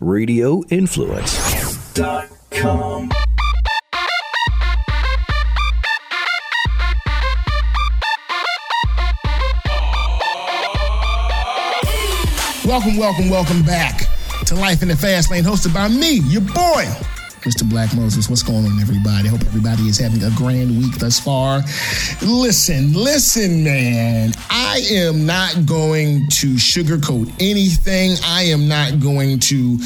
radioinfluence.com. Welcome, welcome, welcome back to Life in the Fast Lane, hosted by me, your boy, Mr. Black Moses. What's going on, everybody? Hope everybody is having a grand week thus far. Listen, listen, man. I am not going to sugarcoat anything. I am not going to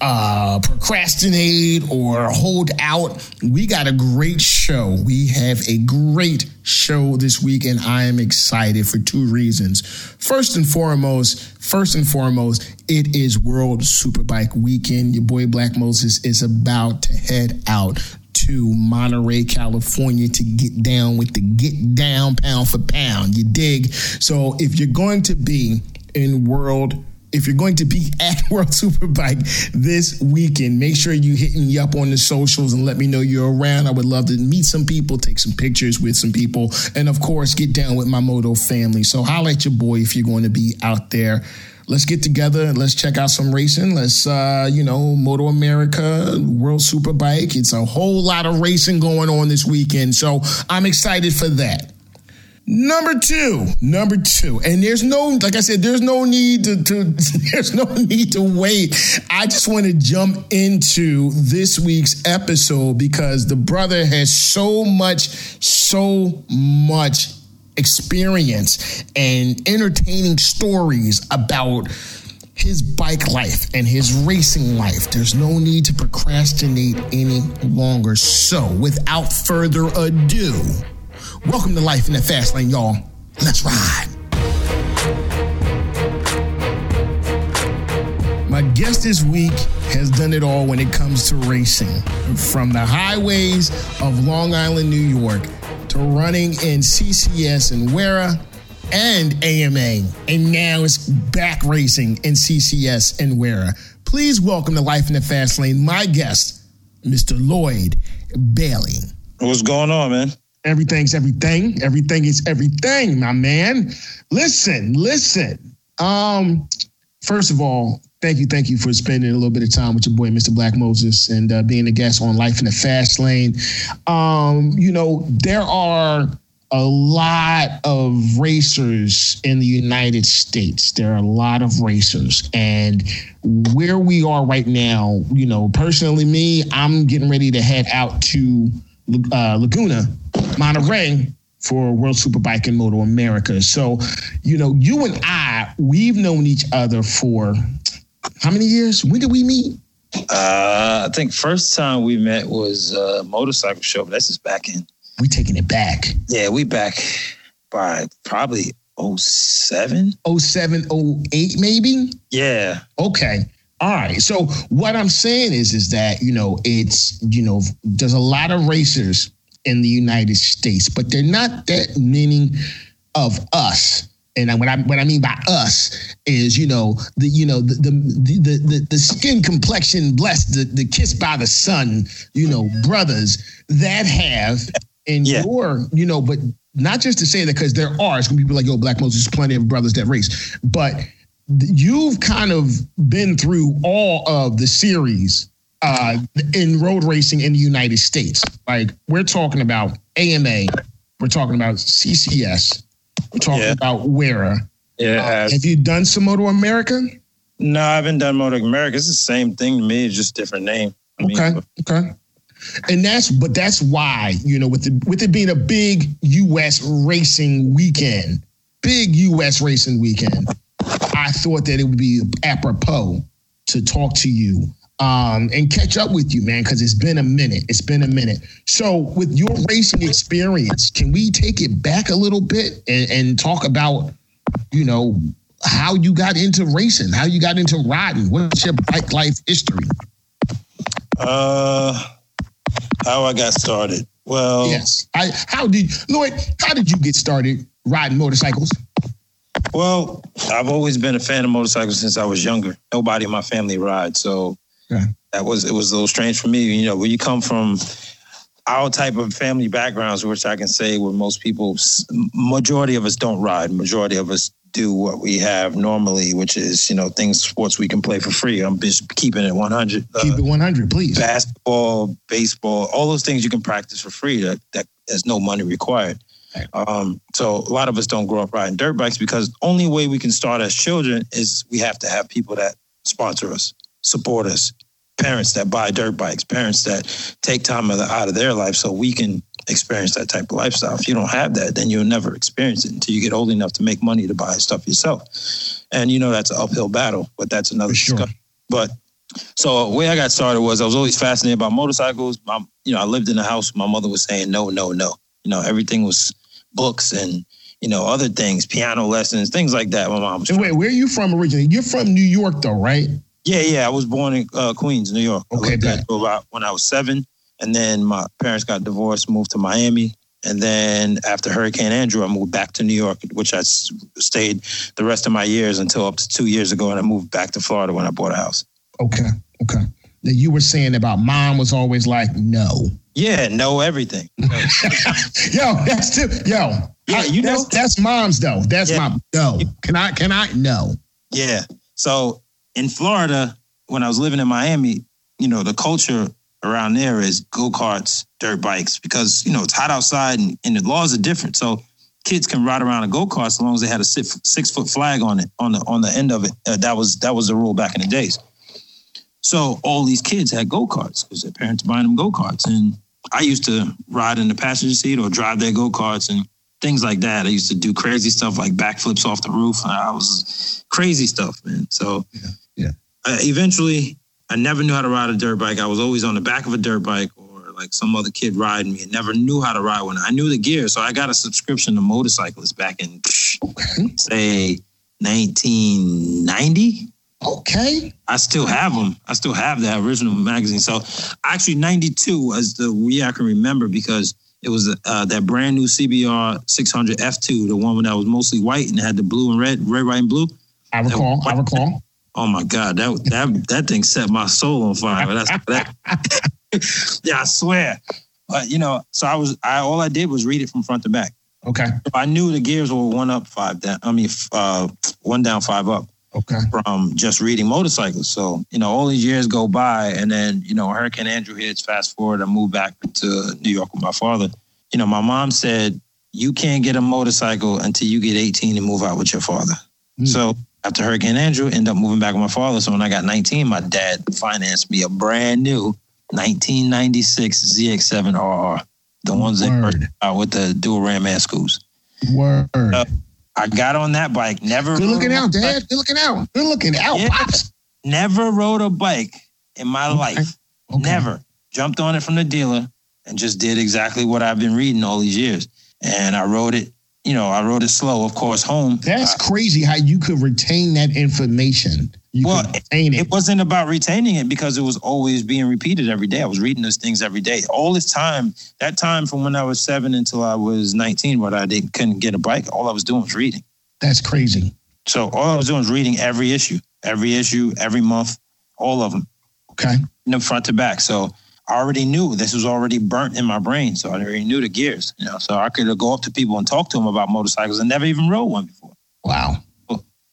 uh, procrastinate or hold out. We got a great show. We have a great show this week, and I am excited for two reasons. First and foremost, first and foremost, it is World Superbike Weekend. Your boy Black Moses is about to head out to Monterey, California to get down with the get down pound for pound. You dig? So if you're going to be in World if you're going to be at World Superbike this weekend, make sure you hit me up on the socials and let me know you're around. I would love to meet some people, take some pictures with some people, and of course, get down with my Moto family. So holla at your boy if you're going to be out there. Let's get together let's check out some racing. Let's, uh, you know, Moto America, World Superbike. It's a whole lot of racing going on this weekend. So I'm excited for that. Number two, number two, and there's no, like I said, there's no need to, to there's no need to wait. I just want to jump into this week's episode because the brother has so much, so much experience and entertaining stories about his bike life and his racing life. There's no need to procrastinate any longer. So, without further ado, welcome to Life in the Fast Lane, y'all. Let's ride. My guest this week has done it all when it comes to racing. From the highways of Long Island, New York, to running in CCS and WERA and AMA. And now it's back racing in CCS and WERA. Please welcome to Life in the Fast Lane, my guest, Mr. Lloyd Bayley. What's going on, man? Everything's everything. Everything is everything, my man. Listen, listen. Um, first of all, thank you, thank you for spending a little bit of time with your boy, Mr. Black Moses, and uh, being a guest on Life in the Fast Lane. Um, you know, there are a lot of racers in the United States. There are a lot of racers. And where we are right now, you know, personally, me, I'm getting ready to head out to uh, Laguna, Monterey for World Superbike and Moto America. So, you know, you and I, we've known each other for how many years? When did we meet? Uh, I think first time we met was a motorcycle show, but that's just back in. We taking it back. Yeah, we back by probably 07. 07, 08 maybe? Yeah. Okay. All right. So what I'm saying is, is that, you know, it's, you know, there's a lot of racers in the United States, but they're not that many of us. And what I what I mean by us is, you know, the you know the the the the, the skin complexion, blessed, the the kiss by the sun, you know, brothers that have in Yeah. your, you know, but not just to say that because there are, it's gonna be people like, yo, Black Moses, plenty of brothers that race, but you've kind of been through all of the series uh, in road racing in the United States. Like we're talking about AMA, we're talking about CCS, we're talking Yeah. about WERA. Yeah. Uh, have you done some Moto America? no, I haven't done Moto America. It's the same thing to me. It's just different name. I mean, Okay, okay. And that's but that's why you know with the with it being a big U.S. racing weekend, big U.S. racing weekend, I thought that it would be apropos to talk to you um, and catch up with you, man, because it's been a minute. It's been a minute. So, with your racing experience, can we take it back a little bit and, and talk about, you know, how you got into racing, how you got into riding? What's your bike life history? Uh, how I got started. Well, Yes. I how did Lloyd, how did you get started riding motorcycles? well, I've always been a fan of motorcycles since I was younger. Nobody in my family rides, so Okay. that was it was a little strange for me. You know, when you come from our type of family backgrounds, which I can say where most people, majority of us don't ride, majority of us do what we have normally, which is you know things sports we can play for free. I'm just keeping it 100. Uh, Keep it 100, please. Basketball, baseball, all those things you can practice for free. That that there's no money required. Um, so a lot of us don't grow up riding dirt bikes because only way we can start as children is we have to have people that sponsor us, support us, parents that buy dirt bikes, parents that take time out of their life so we can experience that type of lifestyle. If you don't have that, then you'll never experience it until you get old enough to make money to buy stuff yourself. And you know that's an uphill battle, but that's another sure. discussion. But so the way I got started was I was always fascinated by motorcycles. My, you know, I lived in a house. My mother was saying no, no, no. You know, everything was books and you know other things, piano lessons, things like that. My mom was. wait, where are you from originally? You're from New York, though, right? Yeah, yeah. I was born in uh, Queens, New York. Okay, good. About when I was seven, and then my parents got divorced, moved to Miami, and then after Hurricane Andrew, I moved back to New York, which I stayed the rest of my years until up to two years ago, and I moved back to Florida when I bought a house. Okay, okay. Now you were saying about mom was always like no. Yeah, know everything. yo, that's too. Yo, yeah, you know that's, that's mom's though. That's yeah. my no. Can I? Can I? No. Yeah. So in Florida, when I was living in Miami, you know, the culture around there is go karts, dirt bikes, because you know it's hot outside and, and the laws are different. So kids can ride around a go kart as long as they had a six, foot flag on it on the on the end of it. Uh, that was that was the rule back in the days. So all these kids had go karts because their parents buying them go karts, and I used to ride in the passenger seat or drive their go karts and things like that. I used to do crazy stuff like backflips off the roof. I was crazy stuff, man. So yeah, yeah. Uh, eventually, I never knew how to ride a dirt bike. I was always on the back of a dirt bike or like some other kid riding me. I never knew how to ride one. I knew the gear, so I got a subscription to motorcyclists back in okay. say 1990. Okay. I still have them. I still have that original magazine. So actually, 92 was the year I can remember because it was uh, that brand new CBR 600 F2, the one that was mostly white and had the blue and red, red, white, and blue. I recall. I recall. Oh my God, that that that thing set my soul on fire. That's that. yeah, I swear. But you know, so I was I all I did was read it from front to back. Okay. I knew the gears were one up, five down. I mean, uh, one down, five up. Okay. From just reading motorcycles. So, you know, all these years go by and then, you know, Hurricane Andrew hits, fast forward, I move back to New York with my father. You know, my mom said, you can't get a motorcycle until you get 18 and move out with your father. Mm. So after Hurricane Andrew, end up moving back with my father. So when I got 19, my dad financed me a brand new 1996 ZX7RR, the ones Word. that out with the dual ram air schools. Word. Uh, I got on that bike. Never. Good looking out, Dad. Good looking out. Good looking out, yeah. Pops. Never rode a bike in my okay. life. Okay. Never jumped on it from the dealer and just did exactly what I've been reading all these years. And I rode it you know, I wrote it slow, of course, home. That's crazy how you could retain that information. You well, it. it. wasn't about retaining it because it was always being repeated every day. I was reading those things every day. All this time, that time from when I was seven until I was 19, where I didn't couldn't get a bike, all I was doing was reading. That's crazy. So all I was doing was reading every issue, every issue, every month, all of them. Okay. From front to back. So I already knew this was already burnt in my brain. So I already knew the gears, you know, so I could go up to people and talk to them about motorcycles and never even rode one before. Wow.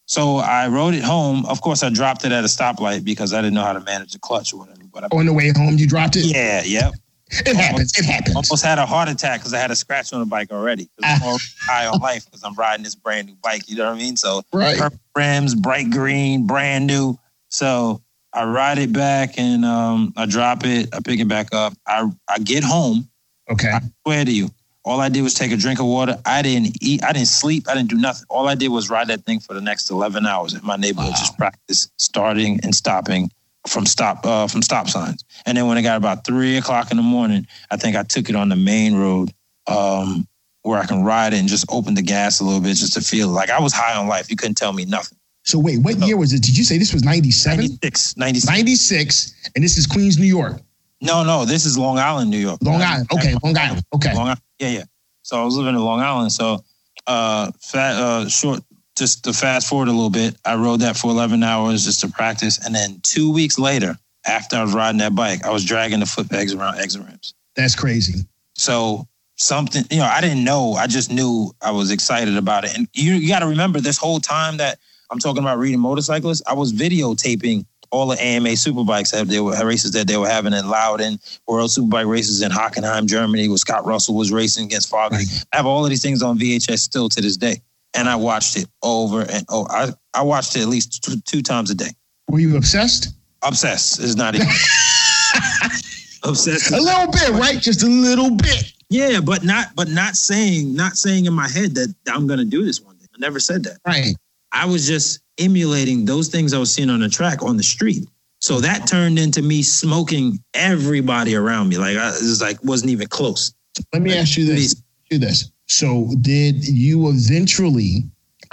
So I rode it home. Of course, I dropped it at a stoplight because I didn't know how to manage the clutch or whatever. But I, on the way home, you dropped it? Yeah, yep. It almost, happens. It happens. Almost had a heart attack because I had a scratch on the bike already. I'm ah. high on life because I'm riding this brand new bike. You know what I mean? So right. rims, bright green, brand new. So I ride it back and um, I drop it. I pick it back up. I I get home. Okay. I swear to you, all I did was take a drink of water. I didn't eat. I didn't sleep. I didn't do nothing. All I did was ride that thing for the next eleven hours in my neighborhood. Wow. Just practice starting and stopping from stop uh, from stop signs. And then when it got about three o'clock in the morning, I think I took it on the main road. Um, where I can ride it and just open the gas a little bit just to feel like I was high on life. You couldn't tell me nothing. So wait, what year was it? Did you say this was 97? 96, 96. 96. And this is Queens, New York. No, no, this is Long Island, New York. Long Island. Okay, Long Island. Okay. Long Island. Yeah, yeah. So I was living in Long Island. So uh fat uh short just to fast forward a little bit, I rode that for 11 hours just to practice. And then two weeks later, after I was riding that bike, I was dragging the foot pegs around exit ramps. That's crazy. So something, you know, I didn't know. I just knew I was excited about it. And you, you got to remember this whole time that I'm talking about reading motorcyclists, I was videotaping all the AMA superbikes that they were races that they were having in Loudon, World Superbike races in Hockenheim, Germany, where Scott Russell was racing against Fogarty. I have all of these things on VHS still to this day. And I watched it over and oh, I, I watched it at least two, two times a day. Were you obsessed? Obsessed is not even obsessed. A little bit, right? Just a little bit. Yeah, but not but not saying not saying in my head that I'm gonna do this one day. I never said that. Right. I was just emulating those things I was seeing on the track on the street. So that turned into me smoking everybody around me. Like I it was like wasn't even close. Let me like, ask you this. You this. So did you eventually,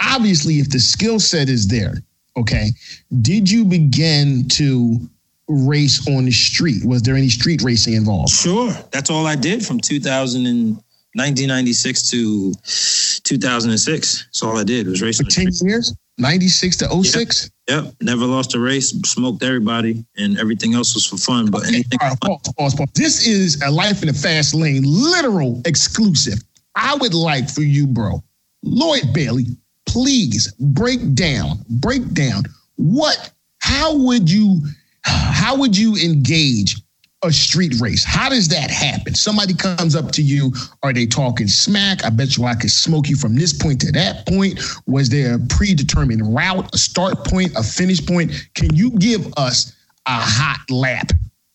obviously, if the skill set is there, okay, did you begin to race on the street? Was there any street racing involved? Sure. That's all I did from 2000 and 1996 to 2006. That's all I did was race. For 10 years? 96 to 06? Yep. yep. Never lost a race, smoked everybody, and everything else was for fun. But okay. anything. Right, pause, pause, pause. This is a life in the fast lane, literal exclusive. I would like for you, bro, Lloyd Bayley, please break down, break down what, how would you, how would you engage a street race? How does that happen? Somebody comes up to you. Are they talking smack? I bet you I could smoke you from this point to that point. Was there a predetermined route, a start point, a finish point? Can you give us a hot lap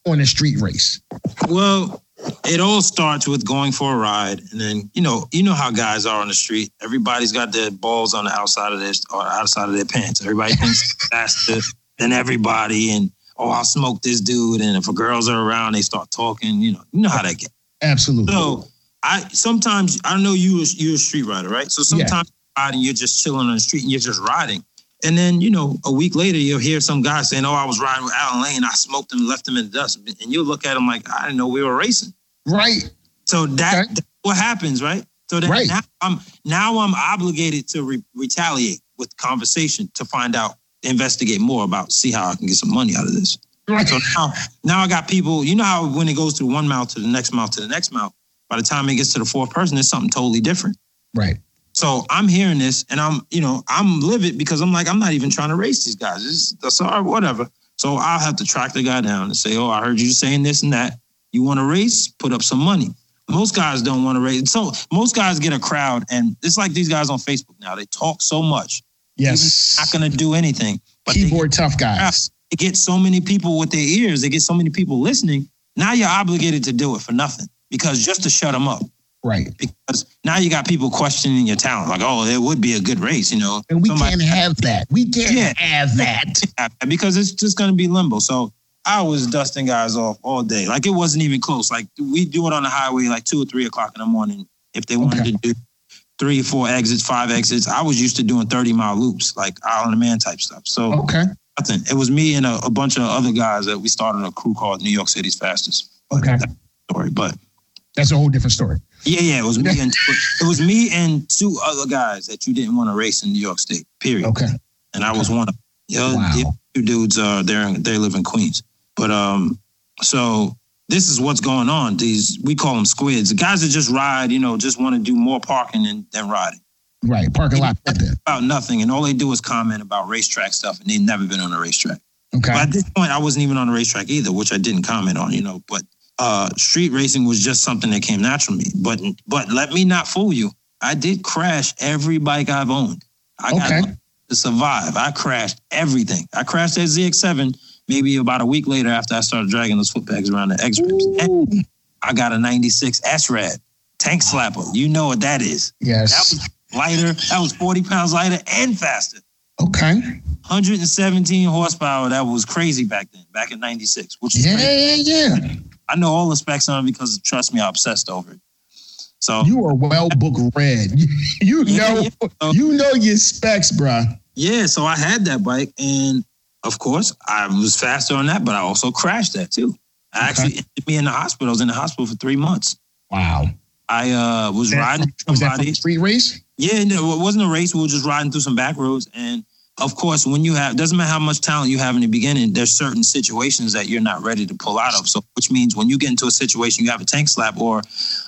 on a street race? Well, it all starts with going for a ride, and then you know, you know how guys are on the street. Everybody's got their balls on the outside of their or outside of their pants. Everybody thinks faster than everybody, and oh, I'll smoke this dude. And if girls are around, they start talking. You know, you know how that gets. Absolutely. So I sometimes I know you you're a street rider, right? So sometimes yeah. riding, you're just chilling on the street and you're just riding. And then, you know, a week later, you'll hear some guy saying, Oh, I was riding with Allan Lane. I smoked him, and left him in the dust. And you'll look at him like, I didn't know we were racing. Right. So that, okay. that's what happens, right? So then right. now I'm now I'm obligated to re- retaliate with conversation to find out, investigate more about, see how I can get some money out of this. Right. So now, now I got people. You know how when it goes through one mouth to the next mouth to the next mouth, by the time it gets to the fourth person, it's something totally different. Right. So I'm hearing this, and I'm, you know, I'm livid because I'm like, I'm not even trying to race these guys. It's, sorry, whatever. So I'll have to track the guy down and say, oh, I heard you saying this and that. You want to race? Put up some money. Most guys don't want to race. So most guys get a crowd, and it's like these guys on Facebook now. They talk so much. Yes. not going to do anything. But Keyboard tough guys. They get so many people with their ears. They get so many people listening. Now you're obligated to do it for nothing because just to shut them up. Right. Because now you got people questioning your talent. Like, oh, it would be a good race, you know. And we Somebody, can't have that. We can't yeah, have that. Because it's just going to be limbo. So I was dusting guys off all day. Like it wasn't even close. Like we do it on the highway like two or three o'clock in the morning. If they wanted okay. to do three four exits, five exits, I was used to doing 30 mile loops, like Island of Man type stuff. So okay. nothing. It was me and a, a, bunch of other guys that we started a crew called New York City's Fastest. Okay. story. But that's a whole different story. Yeah, yeah. It was me and it was me and two other guys that you didn't want to race in New York State. Period. Okay. And I was one of them. The wow. two dudes are uh, there. They live in Queens. But um, so this is what's going on. These we call them squids. The guys that just ride, you know, just want to do more parking than, than riding. Right, parking lot about nothing, and all they do is comment about racetrack stuff, and they've never been on a racetrack. Okay. But at this point, I wasn't even on a racetrack either, which I didn't comment on, you know. But uh, street racing was just something that came natural to me. But but let me not fool you. I did crash every bike I've owned. I okay. got to survive. I crashed everything. I crashed that ZX7 maybe about a week later after I started dragging those foot pegs around the X rims. I got a 96 S-Rad tank slapper. You know what that is. Yes. That was lighter. That was 40 pounds lighter and faster. Okay. 117 horsepower. That was crazy back then, back in 96, which is yeah, crazy. yeah, yeah. I know all the specs on it because trust me, I'm obsessed over it. So you are well book read. You know, yeah, yeah. you know your specs, bro. Yeah, so I had that bike, and of course, I was faster on that, but I also crashed that too. I okay. actually ended me in the hospital. I was in the hospital for three months. Wow. I uh, was that, riding was somebody. Street race? Yeah, no, it wasn't a race. We were just riding through some back roads, and of course, when you have doesn't matter how much talent you have in the beginning, there's certain situations that you're not ready to pull out of. So, which means when you get into a situation, you have a tank slap or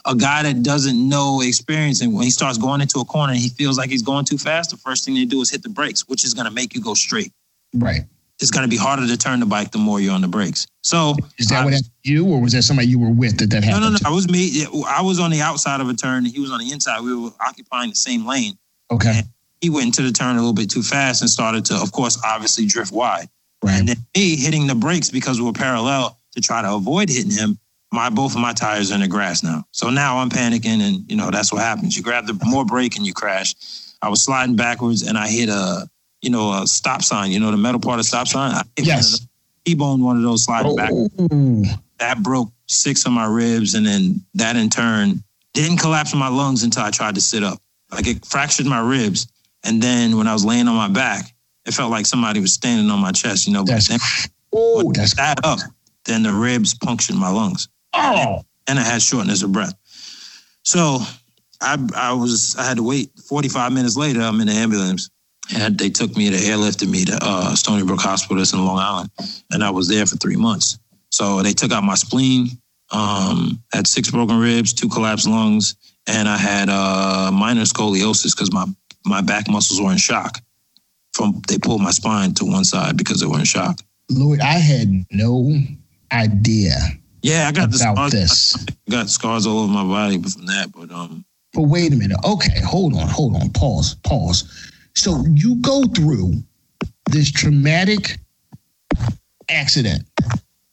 a guy that doesn't know experience, and when he starts going into a corner and he feels like he's going too fast, the first thing they do is hit the brakes, which is going to make you go straight. Right. It's going to be harder to turn the bike the more you're on the brakes. So, Is that I- what happened to you, or was that somebody you were with that that no, happened? no, no. to? I was me. I was on the outside of a turn. He was on the inside. We were occupying the same lane. Okay. He went into the turn a little bit too fast and started to, of course, obviously drift wide. Right. And then me hitting the brakes because we were parallel to try to avoid hitting him. My both of my tires are in the grass now. So now I'm panicking, and you know that's what happens. You grab the more brake and you crash. I was sliding backwards and I hit a you know a stop sign. You know the metal part of stop sign. I hit one of Yes. those- T-boned one of those sliding oh. back. Oh, That broke six of my ribs, and then that in turn didn't collapse my lungs until I tried to sit up. Like it fractured my ribs, and then when I was laying on my back, it felt like somebody was standing on my chest. You know, but that's then oh, that's that up, then the ribs punctured my lungs, oh. and I had shortness of breath. So I I was I had to wait 45 minutes later. I'm in the ambulance, and they took me to airlifted me to uh, Stony Brook Hospital that's in Long Island, and I was there for three months. So they took out my spleen, um, had six broken ribs, two collapsed lungs, and I had uh, minor scoliosis because my my back muscles were in shock. From they pulled my spine to one side because they were in shock. Lord, I had no idea Yeah, I got the scars. this. I got scars all over my body from that, but um, But wait a minute. Okay, hold on, hold on. Pause, pause. So you go through this traumatic accident.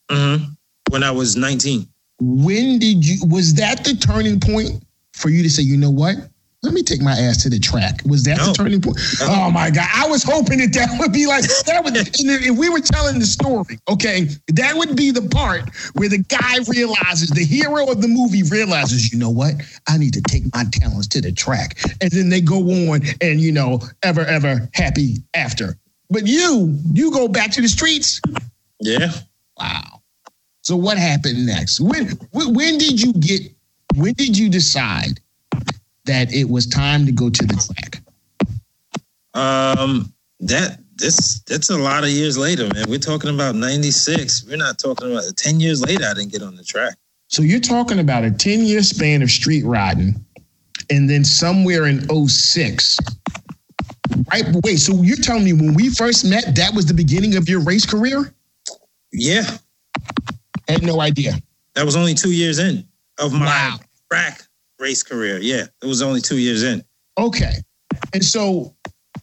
Mm-hmm. when I was 19. When did you? Was that the turning point for you to say, you know what? Let me take my ass to the track. Was that the turning point? No. Oh my God. I was hoping that that would be like, that would, if we were telling the story, okay, that would be the part where the guy realizes, the hero of the movie realizes, you know what? I need to take my talents to the track. And then they go on and, you know, ever, ever happy after. But you, you go back to the streets. Yeah. Wow. So what happened next? When, when did you get? When did you decide that it was time to go to the track? Um, that this that's a lot of years later, man. We're talking about 96. We're not talking about 10 years later. I didn't get on the track. So you're talking about a 10 year span of street riding, and then somewhere in 06. Right. Wait, so you're telling me when we first met, that was the beginning of your race career? Yeah, I had no idea. that was only two years in of my Wow. track race career. Yeah, it was only two years in. Okay. And so,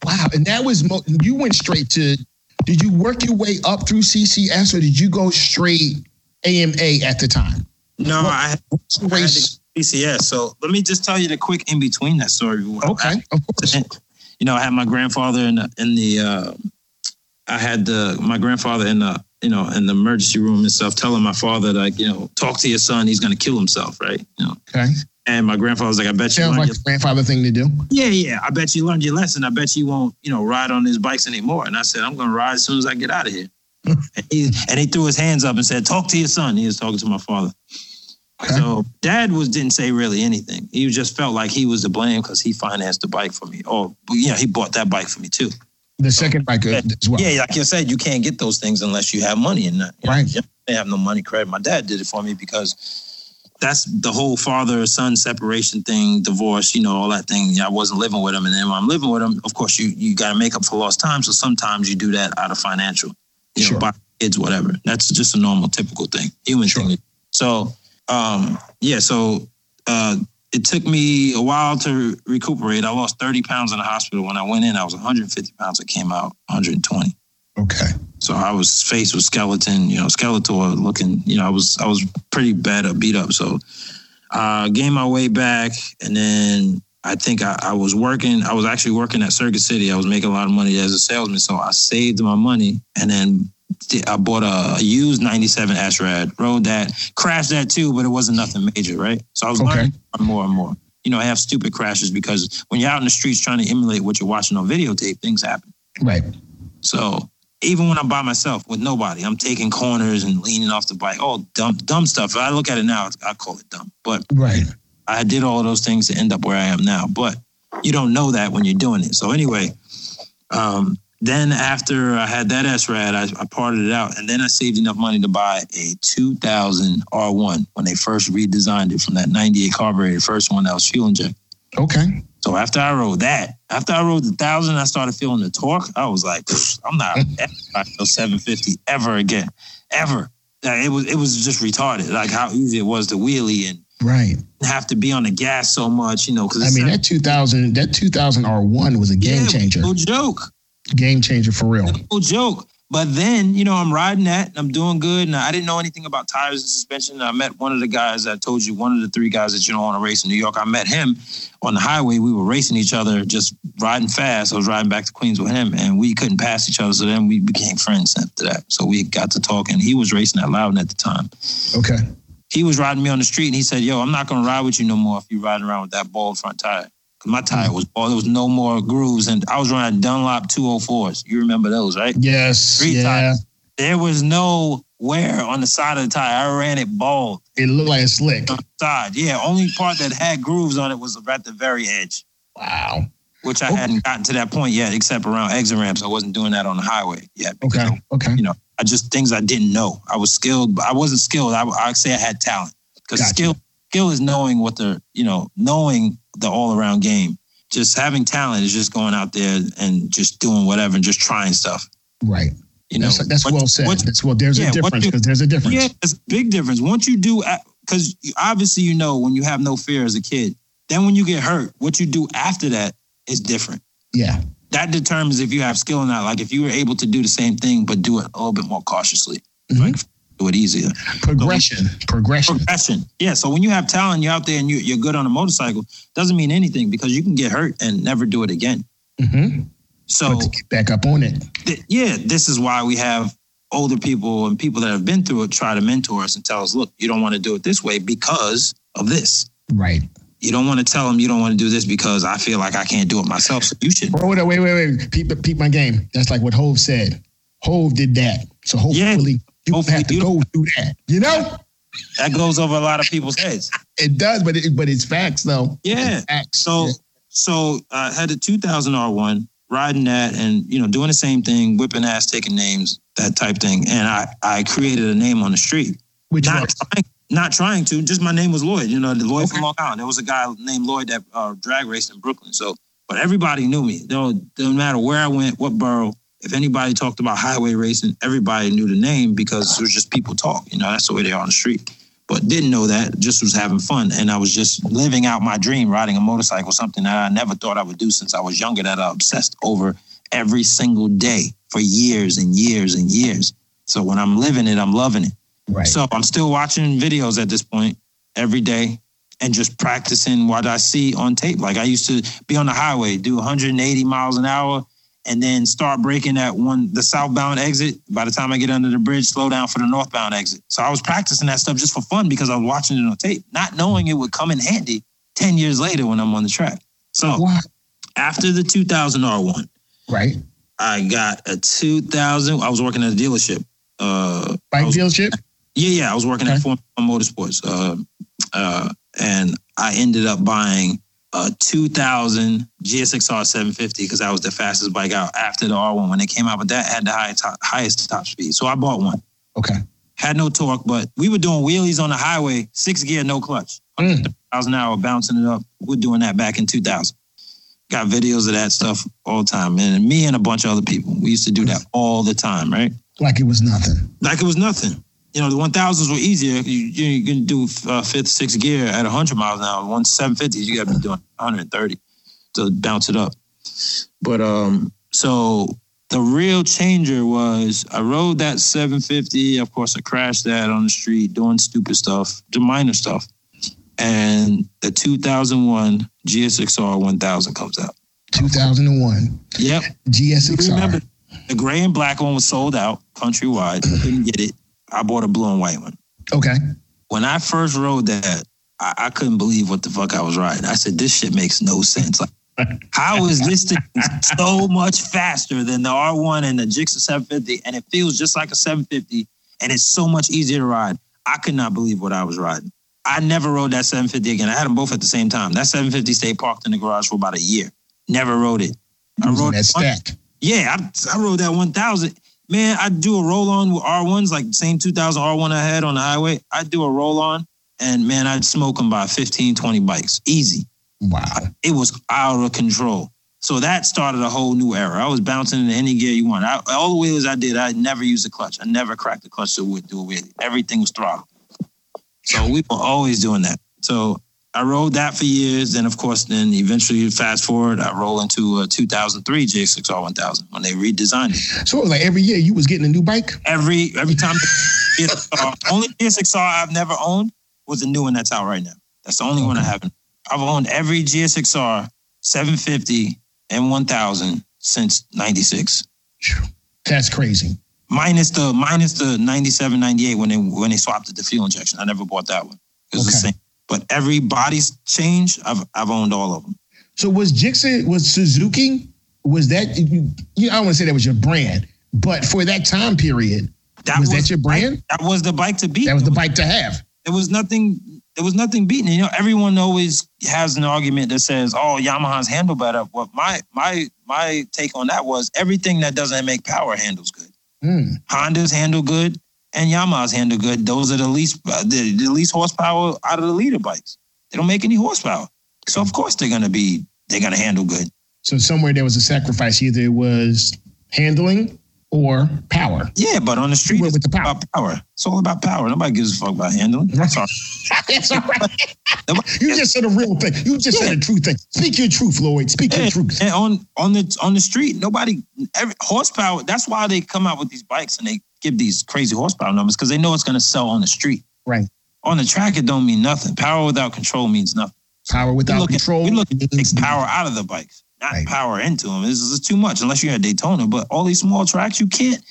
wow. And that was, mo- you went straight to, did you work your way up through CCS or did you go straight AMA at the time? No, What- I had, I had the PCS. So let me just tell you the quick in between that story. Okay, of course. you know, I had my grandfather in the, in the uh, I had the my grandfather in the you know in the emergency room and stuff, telling my father like you know talk to your son, he's gonna kill himself, right? You know, Okay. And my grandfather was like, I bet you Sounds like a grandfather thing to do. yeah, yeah, I bet you learned your lesson. I bet you won't you know ride on these bikes anymore. And I said, I'm gonna ride as soon as I get out of here. and, he, and he threw his hands up and said, Talk to your son. He was talking to my father. Okay. So dad was didn't say really anything. He just felt like he was to blame because he financed the bike for me. Or you know, he bought that bike for me too. The second bike as well. Yeah, like you said, you can't get those things unless you have money and know, Right. you didn't have no money credit. My dad did it for me because that's the whole father son separation thing, divorce, you know, all that thing. I wasn't living with him, and then when I'm living with him, of course, you you got to make up for lost time. So sometimes you do that out of financial, you Sure. know, buy kids, whatever. That's just a normal, typical thing, human Sure. thing. So, um, yeah, so. Uh, it took me a while to recuperate. I lost 30 pounds in the hospital. When I went in, I was 150 pounds. I came out 120. Okay. So I was faced with skeleton, you know, Skeletor looking, you know, I was I was pretty bad up, beat up. So uh gained my way back and then I think I, I was working, I was actually working at Circuit City. I was making a lot of money as a salesman. So I saved my money and then I bought a, a used 97 S-Rad, rode that, crashed that too, but it wasn't nothing major, right? So I was Okay. learning more and more. You know, I have stupid crashes because when you're out in the streets trying to emulate what you're watching on videotape, things happen. Right. So even when I'm by myself with nobody, I'm taking corners and leaning off the bike. All dumb, dumb stuff. If I look at it now, I call it dumb. But Right. I did all of those things to end up where I am now. But you don't know that when you're doing it. So anyway, um, then after I had that S Rad, I, I parted it out, and then I saved enough money to buy a 2000 R1 when they first redesigned it from that 98 carburetor, first one that was fuel injected. Okay. So after I rode that, after I rode the thousand, I started feeling the torque. I was like, I'm not ever 750 ever again, ever. It was it was just retarded, like how easy it was to wheelie and right have to be on the gas so much, you know. Because I mean that 2000 that 2000 R1 was a game yeah, changer. No joke. Game changer for real. No joke. But then, you know, I'm riding that and I'm doing good. And I didn't know anything about tires and suspension. I met one of the guys I told you, one of the three guys that you don't want to race in New York. I met him on the highway. We were racing each other, just riding fast. I was riding back to Queens with him and we couldn't pass each other. So then we became friends after that. So we got to talking. He was racing at Loudon at the time. Okay. He was riding me on the street and he said, Yo, I'm not going to ride with you no more if you're riding around with that bald front tire my tire was bald. There was no more grooves, and I was running Dunlop 204s. You remember those, right? Yes. Three yeah. Tires. There was no wear on the side of the tire. I ran it bald. It looked like a slick. On the side, yeah. Only part that had grooves on it was at the very edge. Wow. Which I okay. hadn't gotten to that point yet, except around exit ramps. I wasn't doing that on the highway yet. Okay. okay. You know, I just things I didn't know. I was skilled, but I wasn't skilled. I I'd say I had talent because gotcha. skill skill is knowing what the you know knowing the all around game. Just having talent is just going out there and just doing whatever and just trying stuff. Right. You know, that's, that's well said. That's well. There's yeah, a difference because there's a difference. Yeah, a big difference. Once you do, because obviously you know when you have no fear as a kid. Then when you get hurt, what you do after that is different. Yeah. That determines if you have skill or not. Like if you were able to do the same thing but do it a little bit more cautiously, mm-hmm. like do it easier. Progression. progression. Progression. Yeah. So when you have talent, you're out there and you, are good on a motorcycle, doesn't mean anything because you can get hurt and never do it again. Mm-hmm. So get back up on it. Th- yeah, this is why we have older people and people that have been through it try to mentor us and tell us, look, you don't want to do it this way because of this. Right. You don't want to tell them you don't want to do this because I feel like I can't do it myself. So you should. Wait, wait, wait, wait. Peep, peep my game. That's like what Hov said. Hov did that. So hopefully yeah, you hopefully have to go through that. You know? That goes over a lot of people's heads. it does, but it, but it's facts though. Yeah. Facts. So yeah. so I uh, had a 2000 R1 riding that and you know doing the same thing, whipping ass, taking names, that type thing. And I I created a name on the street. Which not trying, not trying to, just my name was Lloyd. You know, the Lloyd okay. from Long Island. There was a guy named Lloyd that uh, drag raced in Brooklyn. So, but everybody knew me. No, no matter where I went, what borough. If anybody talked about highway racing, everybody knew the name because it was just people talk. You know, that's the way they are on the street but didn't know that. Just was having fun, and I was just living out my dream, riding a motorcycle, something that I never thought I would do since I was younger. That I obsessed over every single day for years and years and years. So when I'm living it, I'm loving it. Right. So I'm still watching videos at this point every day and just practicing what I see on tape. Like I used to be on the highway, do 180 miles an hour, and then start breaking that one, the southbound exit. By the time I get under the bridge, slow down for the northbound exit. So I was practicing that stuff just for fun because I was watching it on tape, not knowing it would come in handy 10 years later when I'm on the track. So what? after the 2000 R1, right? I got a 2000. I was working at a dealership. Uh, Bike was, dealership? Yeah, yeah. I was working okay. at Formula Motorsports. Uh, uh, and I ended up buying a 2000 GSXR 750 because that was the fastest bike out after the R1 when they came out. But that had the highest top, highest top speed, so I bought one. Okay. Had no torque, but we were doing wheelies on the highway, six gear, no clutch, mm. thousand hour, bouncing it up. We're doing that back in 2000. Got videos of that stuff all the time, and me and a bunch of other people. We used to do that all the time, right? Like it was nothing. Like it was nothing you know, the 1000s were easier. You, you can do uh, fifth, sixth gear at 100 miles an hour. One 750s, you got to be doing 130 to bounce it up. But um, so the real changer was I rode that 750. Of course, I crashed that on the street doing stupid stuff, the minor stuff. And the 2001 GSXR 1000 comes out. 2001. Yep. GSXR. Remember, the gray and black one was sold out countrywide. Couldn't get it. I bought a blue and white one. Okay. When I first rode that, I, I couldn't believe what the fuck I was riding. I said, this shit makes no sense. Like, how is this thing so much faster than the R1 and the Gixxer 750? And it feels just like a 750 and it's so much easier to ride. I could not believe what I was riding. I never rode that 750 again. I had them both at the same time. That 750 stayed parked in the garage for about a year. Never rode it. I rode that stack. Yeah, I, I rode that 1000. Man, I do a roll on with R1s, like same 2000 R1 I had on the highway. I do a roll on and man, I'd smoke them by 15, 20 bikes. Easy. Wow. It was out of control. So that started a whole new era. I was bouncing into any gear you want. I, all the wheels I did, I never used a clutch. I never cracked the clutch to do a wheelie. Everything was throttle. So we were always doing that. So I rode that for years. Then, of course, then eventually, fast forward, I roll into a 2003 J6R 1000 when they redesigned it. So it was like every year you was getting a new bike? Every every time. only GSXR I've never owned was a new one that's out right now. That's the only okay. one I haven't. I've owned every GSXR 750 and 1000 since 96. That's crazy. Minus the minus the 97, 98 when they when they swapped the fuel injection. I never bought that one. It was okay. the same. But every body change, I've I've owned all of them. So was Gixxer was Suzuki? Was that you, you I don't want to say that was your brand, but for that time period, that was, was that your brand? That was the bike to beat. That was the bike to have. There was nothing there was nothing beating it. You know, everyone always has an argument that says, "Oh, Yamaha's handle better." What my my my take on that was everything that doesn't make power handles good. Mm. Hondas handle good, and Yamaha's handle good. Those are the least uh, the, the least horsepower out of the leader bikes. They don't make any horsepower, so of course they're gonna be they're gonna handle good. So somewhere there was a sacrifice. Either it was handling or power. Yeah, but on the street, with the power. about power. It's all about power. Nobody gives a fuck about handling. That's all. That's all right. you just said a real thing. You just yeah. said a true thing. Speak your truth, Lloyd. Speak and, your truth. And on on the on the street, nobody every horsepower. That's why they come out with these bikes and they give these crazy horsepower numbers because they know it's going to sell on the street. Right. On the track, it don't mean nothing. Power without control means nothing. Power without we control. we look at take power out of the bikes, not right. power into them. This is too much unless you're at Daytona. But all these small tracks, you can't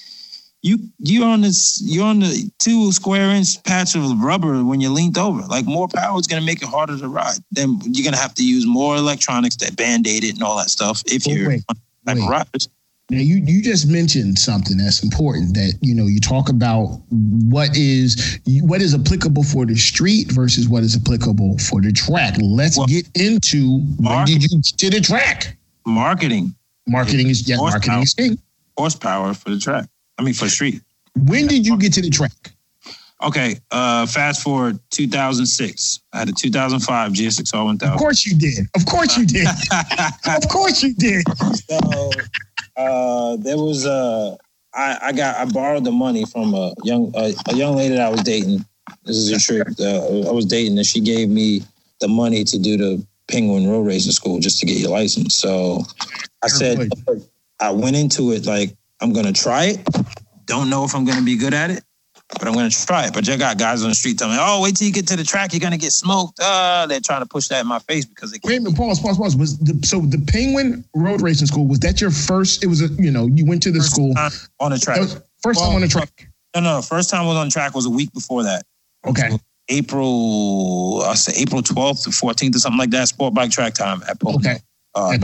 you you're on this you're on the two square inch patch of rubber when you're leaned over. Like more power is gonna make it harder to ride. Then you're gonna have to use more electronics that band-aid it and all that stuff if you're wait, like wait. riders. Now you you just mentioned something that's important that you know you talk about what is what is applicable for the street versus what is applicable for the track. Let's well, get into when did you to the track? Marketing. Marketing is yeah, marketing is king. Horsepower for the track. I mean, for street. When did you get to the track? Okay, uh, fast forward 2006. I had a 2005 GSX GSXR 1000. Of course you did. Of course you did. of course you did. So uh, there was a. Uh, I, I got I borrowed the money from a young uh, a young lady that I was dating. This is a trick. Uh, I was dating and she gave me the money to do the Penguin Road Racing School just to get your license. So I said I went into it like I'm gonna try it. Don't know if I'm gonna be good at it, but I'm gonna try it. But you got guys on the street telling me, "Oh, wait till you get to the track, you're gonna get smoked." Uh, they're trying to push that in my face because they. Wait a minute, pause, pause, pause. Was the, so the Penguin Road Racing School was that your first? It was a you know you went to the first school on the track. First well, time on the track. No, no, first time I was on the track was a week before that. Okay. So April, I say April 12th to 14th or something like that. Sport bike track time at Pocono. Okay. Uh,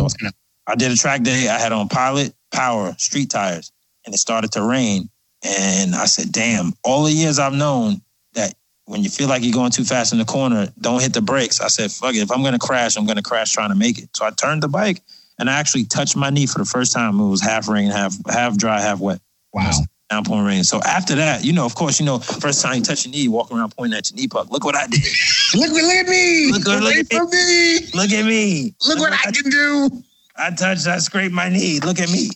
I did a track day. I had on Pilot Power street tires and it started to rain. And I said, damn, all the years I've known that when you feel like you're going too fast in the corner, don't hit the brakes. I said, fuck it. If I'm going to crash, I'm going to crash trying to make it. So I turned the bike and I actually touched my knee for the first time. It was half rain, half half dry, half wet. Wow. Downpouring rain. So after that, you know, of course, you know, first time you touch your knee, you walk around pointing at your knee puck. Look what I did. look, look at me. Look, look, look at me. me. Look at me. Look, what, what I can do. I touched, I scraped my knee. Look at me.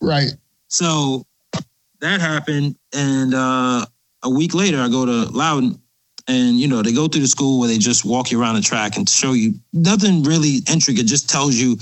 Right. So that happened, and uh, a week later, I go to Loudon, and you know they go through the school where they just walk you around the track and show you nothing really intricate. Just tells you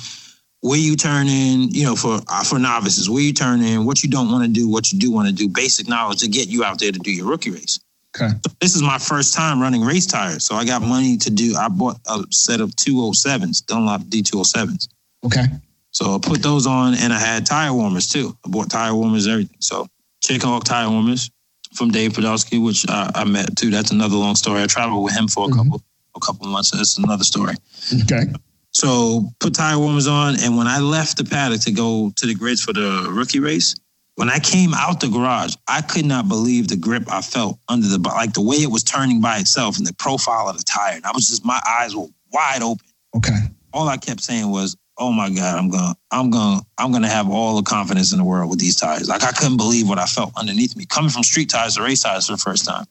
where you turn in, you know, for uh, for novices, where you turn in, what you don't want to do, what you do want to do, basic knowledge to get you out there to do your rookie race. Okay. So this is my first time running race tires, so I got money to do. I bought a set of 207s, Dunlop D207s. Okay. So I put those on, and I had tire warmers too. I bought tire warmers, everything. So Chicken Hawk Tire Warmers from Dave Podolsky, which I, I, met too. That's another long story. I traveled with him for a mm-hmm. couple a couple months. That's another story. Okay. So put tire warmers on, and when I left the paddock to go to the grids for the rookie race, when I came out the garage, I could not believe the grip I felt under the like the way it was turning by itself and the profile of the tire. And I was just my eyes were wide open. Okay. All I kept saying was, oh my God, I'm gonna, I'm gonna, I'm gonna have all the confidence in the world with these tires. Like I couldn't believe what I felt underneath me coming from street tires to race tires for the first time.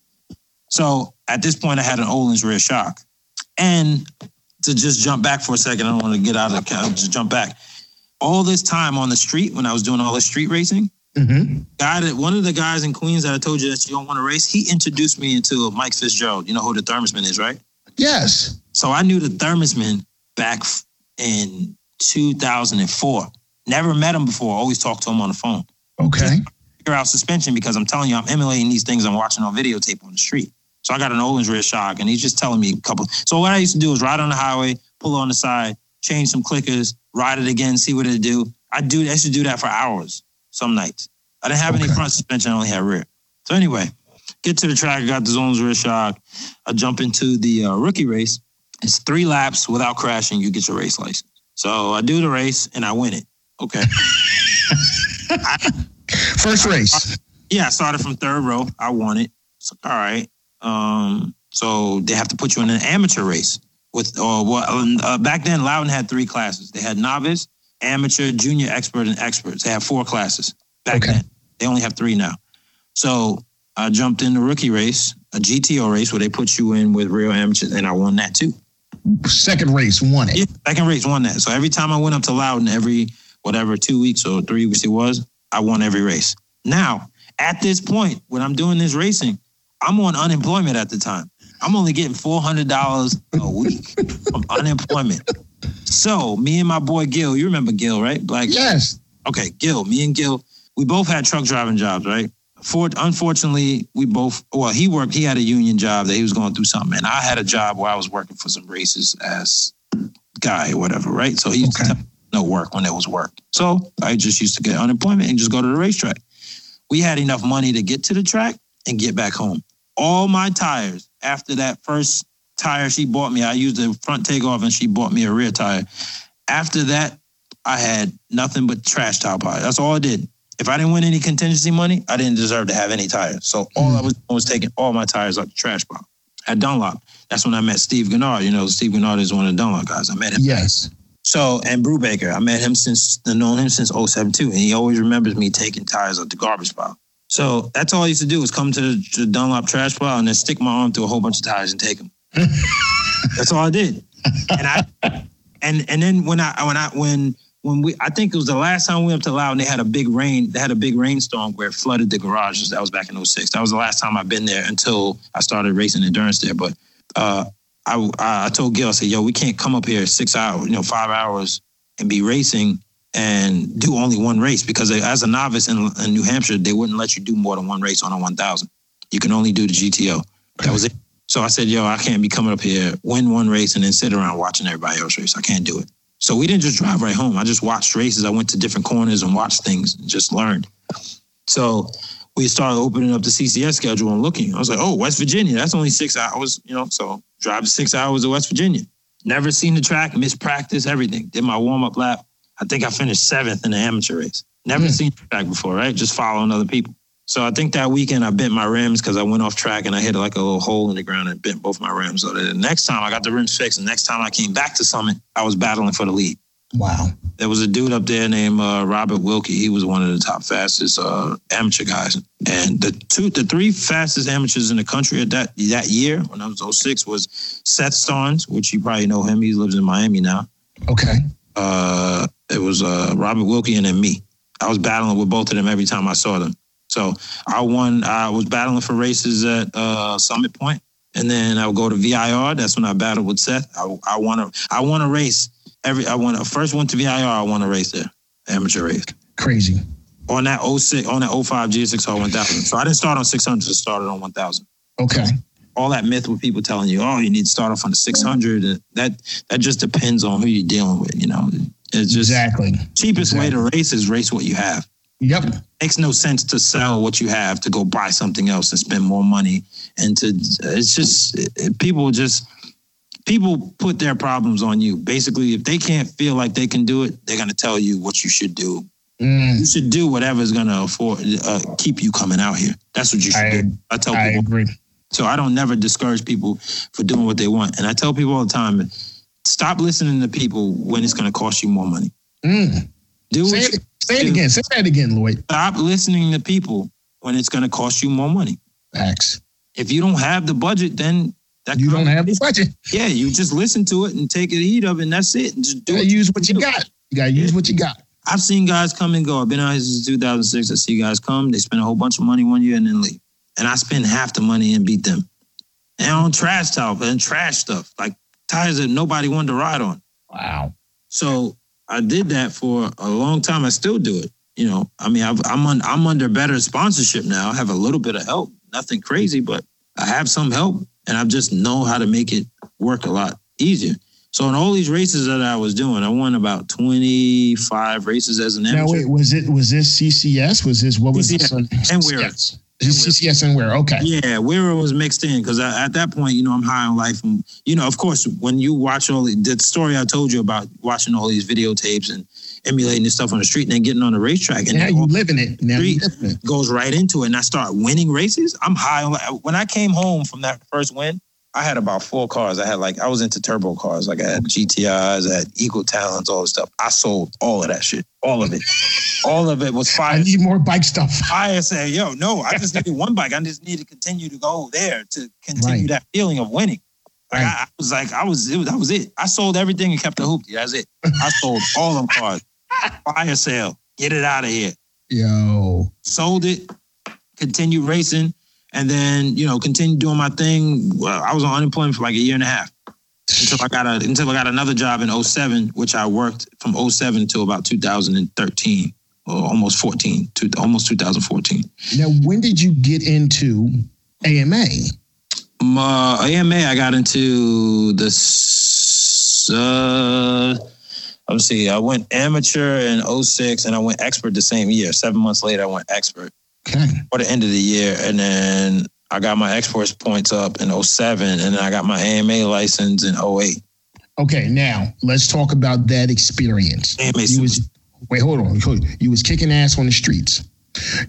So at this point, I had an Öhlins rear shock, and to just jump back for a second, I don't want to get out of the, just jump back. All this time on the street when I was doing all this street racing, Mm-hmm. guy that one of the guys in Queens that I told you that you don't want to race, he introduced me into Mike Fitzgerald. You know who the Thermosman is, right? Yes. So I knew the Thermosman back in 2004. Never met him before. Always talked to him on the phone. Okay. Figure out suspension because I'm telling you, I'm emulating these things I'm watching on videotape on the street. So I got an Öhlins rear shock, and he's just telling me a couple. So what I used to do is ride on the highway, pull on the side, change some clickers, ride it again, see what it do. I do. I used to do that for hours some nights. I didn't have any front suspension. I only had rear. So anyway, get to the track. I got the Zones rear shock. I jump into the uh, rookie race. It's three laps without crashing. You get your race license. So I do the race and I win it. Okay. First race. Yeah, I started from third row. I won it. So, all right. Um, so they have to put you in an amateur race with, or well, uh, back then Loudon had three classes. They had novice, amateur, junior, expert, and experts. They had four classes back Okay. then. They only have three now. So I jumped in the rookie race, a GTO race where they put you in with real amateurs, and I won that too. Second race, won it. Yeah, second race won that. So every time I went up to Loudon, every whatever two weeks or three weeks it was, I won every race. Now, at this point, when I'm doing this racing, I'm on unemployment at the time. I'm only getting four hundred dollars a week from unemployment. So me and my boy Gil, you remember Gil, right? Like Yes. okay, Gil, me and Gil, we both had truck driving jobs, right? For unfortunately, we both well, he worked, he had a union job that he was going through something, and I had a job where I was working for some races as guy or whatever, right? So he used Okay. to tell me no work when there was work. So I just used to get unemployment and just go to the racetrack. We had enough money to get to the track and get back home. All my tires after that first tire she bought me, I used the front takeoff and she bought me a rear tire. After that, I had nothing but trash tire tires. That's all I did. If I didn't win any contingency money, I didn't deserve to have any tires. So all hmm. I was doing was taking all my tires out the trash pile. At Dunlop, that's when I met Steve Gennard. You know, Steve Gennard is one of the Dunlop guys. I met him. Yes. So, and Brubaker, I met him since, I known him since 07 too. And he always remembers me taking tires out the garbage pile. So that's all I used to do was come to the, Dunlop trash pile and then stick my arm through a whole bunch of tires and take them. that's all I did. And I, and, and then when I, when I, when, when we, I think it was the last time we went up to and they had a big rain, they had a big rainstorm where it flooded the garages. That was back in 06. That was the last time I've been there until I started racing endurance there. But, uh, I, I told Gil, I said, yo, we can't come up here six hours, you know, five hours and be racing and do only one race because as a novice in, in New Hampshire, they wouldn't let you do more than one race on a 1000. You can only do the GTO. That was it. So I said, yo, I can't be coming up here, win one race, and then sit around watching everybody else race. I can't do it. So we didn't just drive right home. I just watched races. I went to different corners and watched things and just learned. So we started opening up the CCS schedule and looking. I was like, oh, West Virginia, that's only six hours, you know. So drive six hours to West Virginia. Never seen the track, missed practice, everything. Did my warm up lap. I think I finished seventh in the amateur race. Never Hmm. seen track before, right? Just following other people. So I think that weekend I bent my rims because I went off track and I hit like a little hole in the ground and bent both my rims. So the next time I got the rims fixed, and next time I came back to Summit, I was battling for the lead Wow. there was a dude up there named uh, Robert Wilkie. He was one of the top fastest uh, amateur guys. And the two, the three fastest amateurs in the country at that that year, when I was 06, was Seth Starnes, which you probably know him. He lives in Miami now. Okay. Uh, it was uh, Robert Wilkie and then me. I was battling with both of them every time I saw them. So I won. I was battling for races at uh, Summit Point, and then I would go to VIR. That's when I battled with Seth. I, I won a I won a race every. I won a first one to VIR. I won a race there, amateur race Crazy. on that 06 on that 05 GSXR 1000. So I didn't start on 600. I started on 1000. Okay. All that myth with people telling you, oh, you need to start off on the 600. That that just depends on who you're dealing with. You know, it's just Exactly. cheapest way to race is race what you have. Yep. makes no sense to sell what you have to go buy something else and spend more money and to it's just it, it- people just people put their problems on you basically if they can't feel like they can do it they're going to tell you what you should do Mm, you should do whatever is going to afford uh, keep you coming out here that's what you should I- do i tell I people agree. So I don't never discourage people for doing what they want. And I tell people all the time, stop listening to people when it's going to cost you more money. Mm. Do Say it, say it again. Say that again, Lloyd. stop listening to people when it's going to cost you more money. Facts. If you don't have the budget, then that You don't have the budget. Yeah, you just listen to it and take it heat of it, and that's it. And just do it. use what you got. You gotta use what you got. I've seen guys come and go. I've been out here since 2006. I see guys come, they spend a whole bunch of money one year and then leave. And I spend half the money and beat them. And on trash talk and trash stuff, like tires that nobody wanted to ride on. Wow. So I did that for a long time. I still do it. You know, I mean, I've, I'm on, I'm under better sponsorship now. I have a little bit of help, nothing crazy, but I have some help, and I just know how to make it work a lot easier. So in all these races that I was doing, I won about 25 races as an amateur. Now wait, was it was this CCS? Was this what was CCS this? and WERA. CCS. CCS and WERA? Okay. Yeah, WERA was mixed in because at that point, you know, I'm high on life, and you know, of course, when you watch all the, story I told you about watching all these videotapes and emulating this stuff on the street and then getting on the racetrack, and Now you living it. Now you living it. goes right into it, and I start winning races. I'm high on life. When I came home from that first win, I had about four cars. I had like I was into turbo cars, like I had GTIs, I had Eagle Talons, all this stuff. I sold all of that shit, all of it, all of it was fire. I need more bike stuff. I say, yo, no, I just needed one bike. I just need to continue to go there to continue Right. that feeling of winning. Like Right. I, I was like, I was, it was, that was it. I sold everything and kept the hoopty. That's it. I sold all them cars. Fire sale. Get it out of here. Yo. Sold it. Continued racing, and then you know, continued doing my thing. Well, I was on unemployment for like a year and a half until I got a until I got another job in 07, which I worked from 07 to about 2013 or almost 14, to almost 2014. Now, when did you get into AMA? My AMA, I got into this. Uh, let's see. I went amateur in 06 and I went expert the same year. Seven months later, I went expert Okay. for the end of the year, and then I got my exports points up in 07, and then I got my AMA license in 08. Okay. Now let's talk about that experience. AMA You was wait, hold on. You was kicking ass on the streets.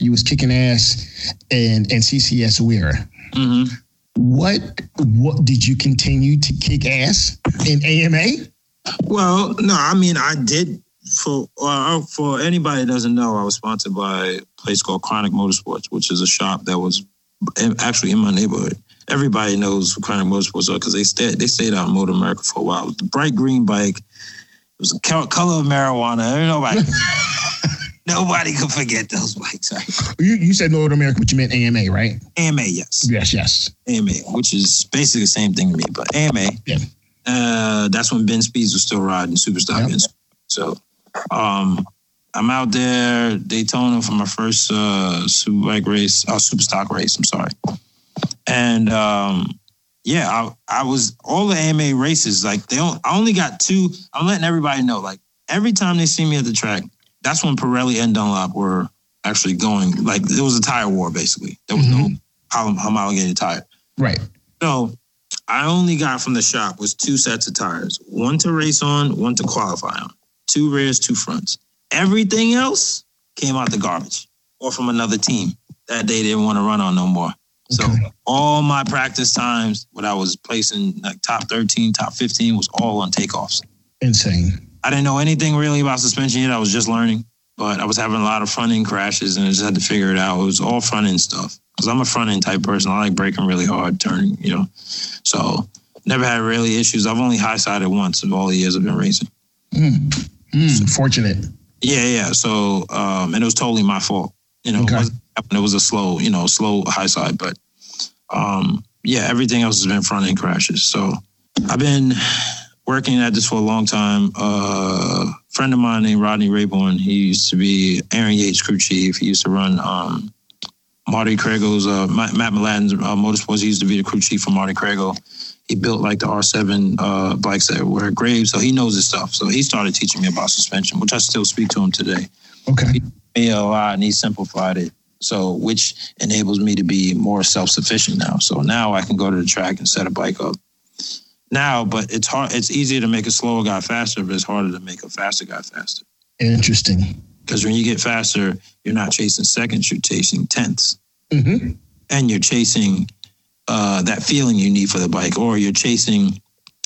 You was kicking ass and in CCS WERA. Mhm. What what did you continue to kick ass in AMA? Well, no, I mean I did for uh, for anybody that doesn't know, I was sponsored by a place called Chronic Motorsports, which is a shop that was actually in my neighborhood. Everybody knows who Chronic Motorsports are because they stayed they stayed out in MotoAmerica for a while. A bright green bike. It was a color of marijuana. Nobody, nobody could forget those bikes. Right? You you said North America, but you meant AMA, right? AMA, yes. Yes, yes. AMA, which is basically the same thing to me, but AMA. Yeah. Uh, that's when Ben Spies was still riding Superstock. Yep. Ben Spies. So, um, I'm out there Daytona for my first uh, Superbike race, uh, Superstock race. I'm sorry, and um, yeah, I, I was all the AMA races. Like they, don't, I only got two. I'm letting everybody know. Like every time they see me at the track, that's when Pirelli and Dunlop were actually going. Like it was a tire war basically. There was no hom- homologated tire. Right. So I only got from the shop was two sets of tires, one to race on, one to qualify on, two rears, two fronts. Everything else came out the garbage or from another team that they didn't want to run on no more. So Okay. all my practice times, when I was placing like top 13, top 15, was all on takeoffs. Insane. I didn't know anything really about suspension yet. I was just learning, but I was having a lot of front end crashes and I just had to figure it out. It was all front end stuff because I'm a front end type person. I like braking really hard, turning, you know. So never had really issues. I've only high sided once of all the years I've been racing. Mm. Mm. Fortunate. Yeah, yeah. So um, and it was totally my fault. You know, Okay. it, was a slow, you know, slow high side, but um, yeah, everything else has been front end crashes. So I've been working at this for a long time. Uh, a friend of mine named Rodney Rayborn, he used to be Aaron Yates crew chief. He used to run um, Marty Crago's, uh, Matt Matt uh, motorsports. He used to be the crew chief for Marty Crago. He built like the R7 uh, bikes that were Graves, so he knows his stuff. So he started teaching me about suspension, which I still speak to him today Okay. me a lot and he simplified it. So, which enables me to be more self sufficient now. So now I can go to the track and set a bike up. Now, but it's hard. It's easier to make a slower guy faster, but it's harder to make a faster guy faster. Interesting. Because when you get faster, you're not chasing seconds, you're chasing tenths, hmm and you're chasing uh, that feeling you need for the bike, or you're chasing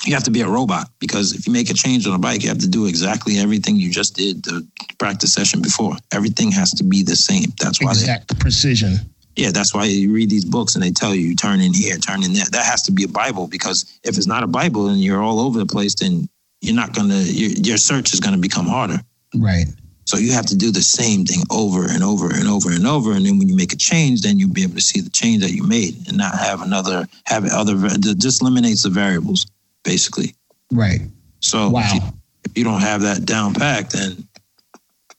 you have to be a robot because if you make a change on a bike, you have to do exactly everything you just did the practice session before. Everything has to be the same. That's why exact they, precision. Yeah, that's why you read these books and they tell you, you turn in here, turn in there. That has to be a Bible because if it's not a Bible and you're all over the place, then you're not gonna your, your search is gonna become harder. Right. So you have to do the same thing over and over and over and over. And then when you make a change, then you'll be able to see the change that you made and not have another, have other, just eliminates the variables basically. Right. So wow. if, you, if you don't have that down packed, then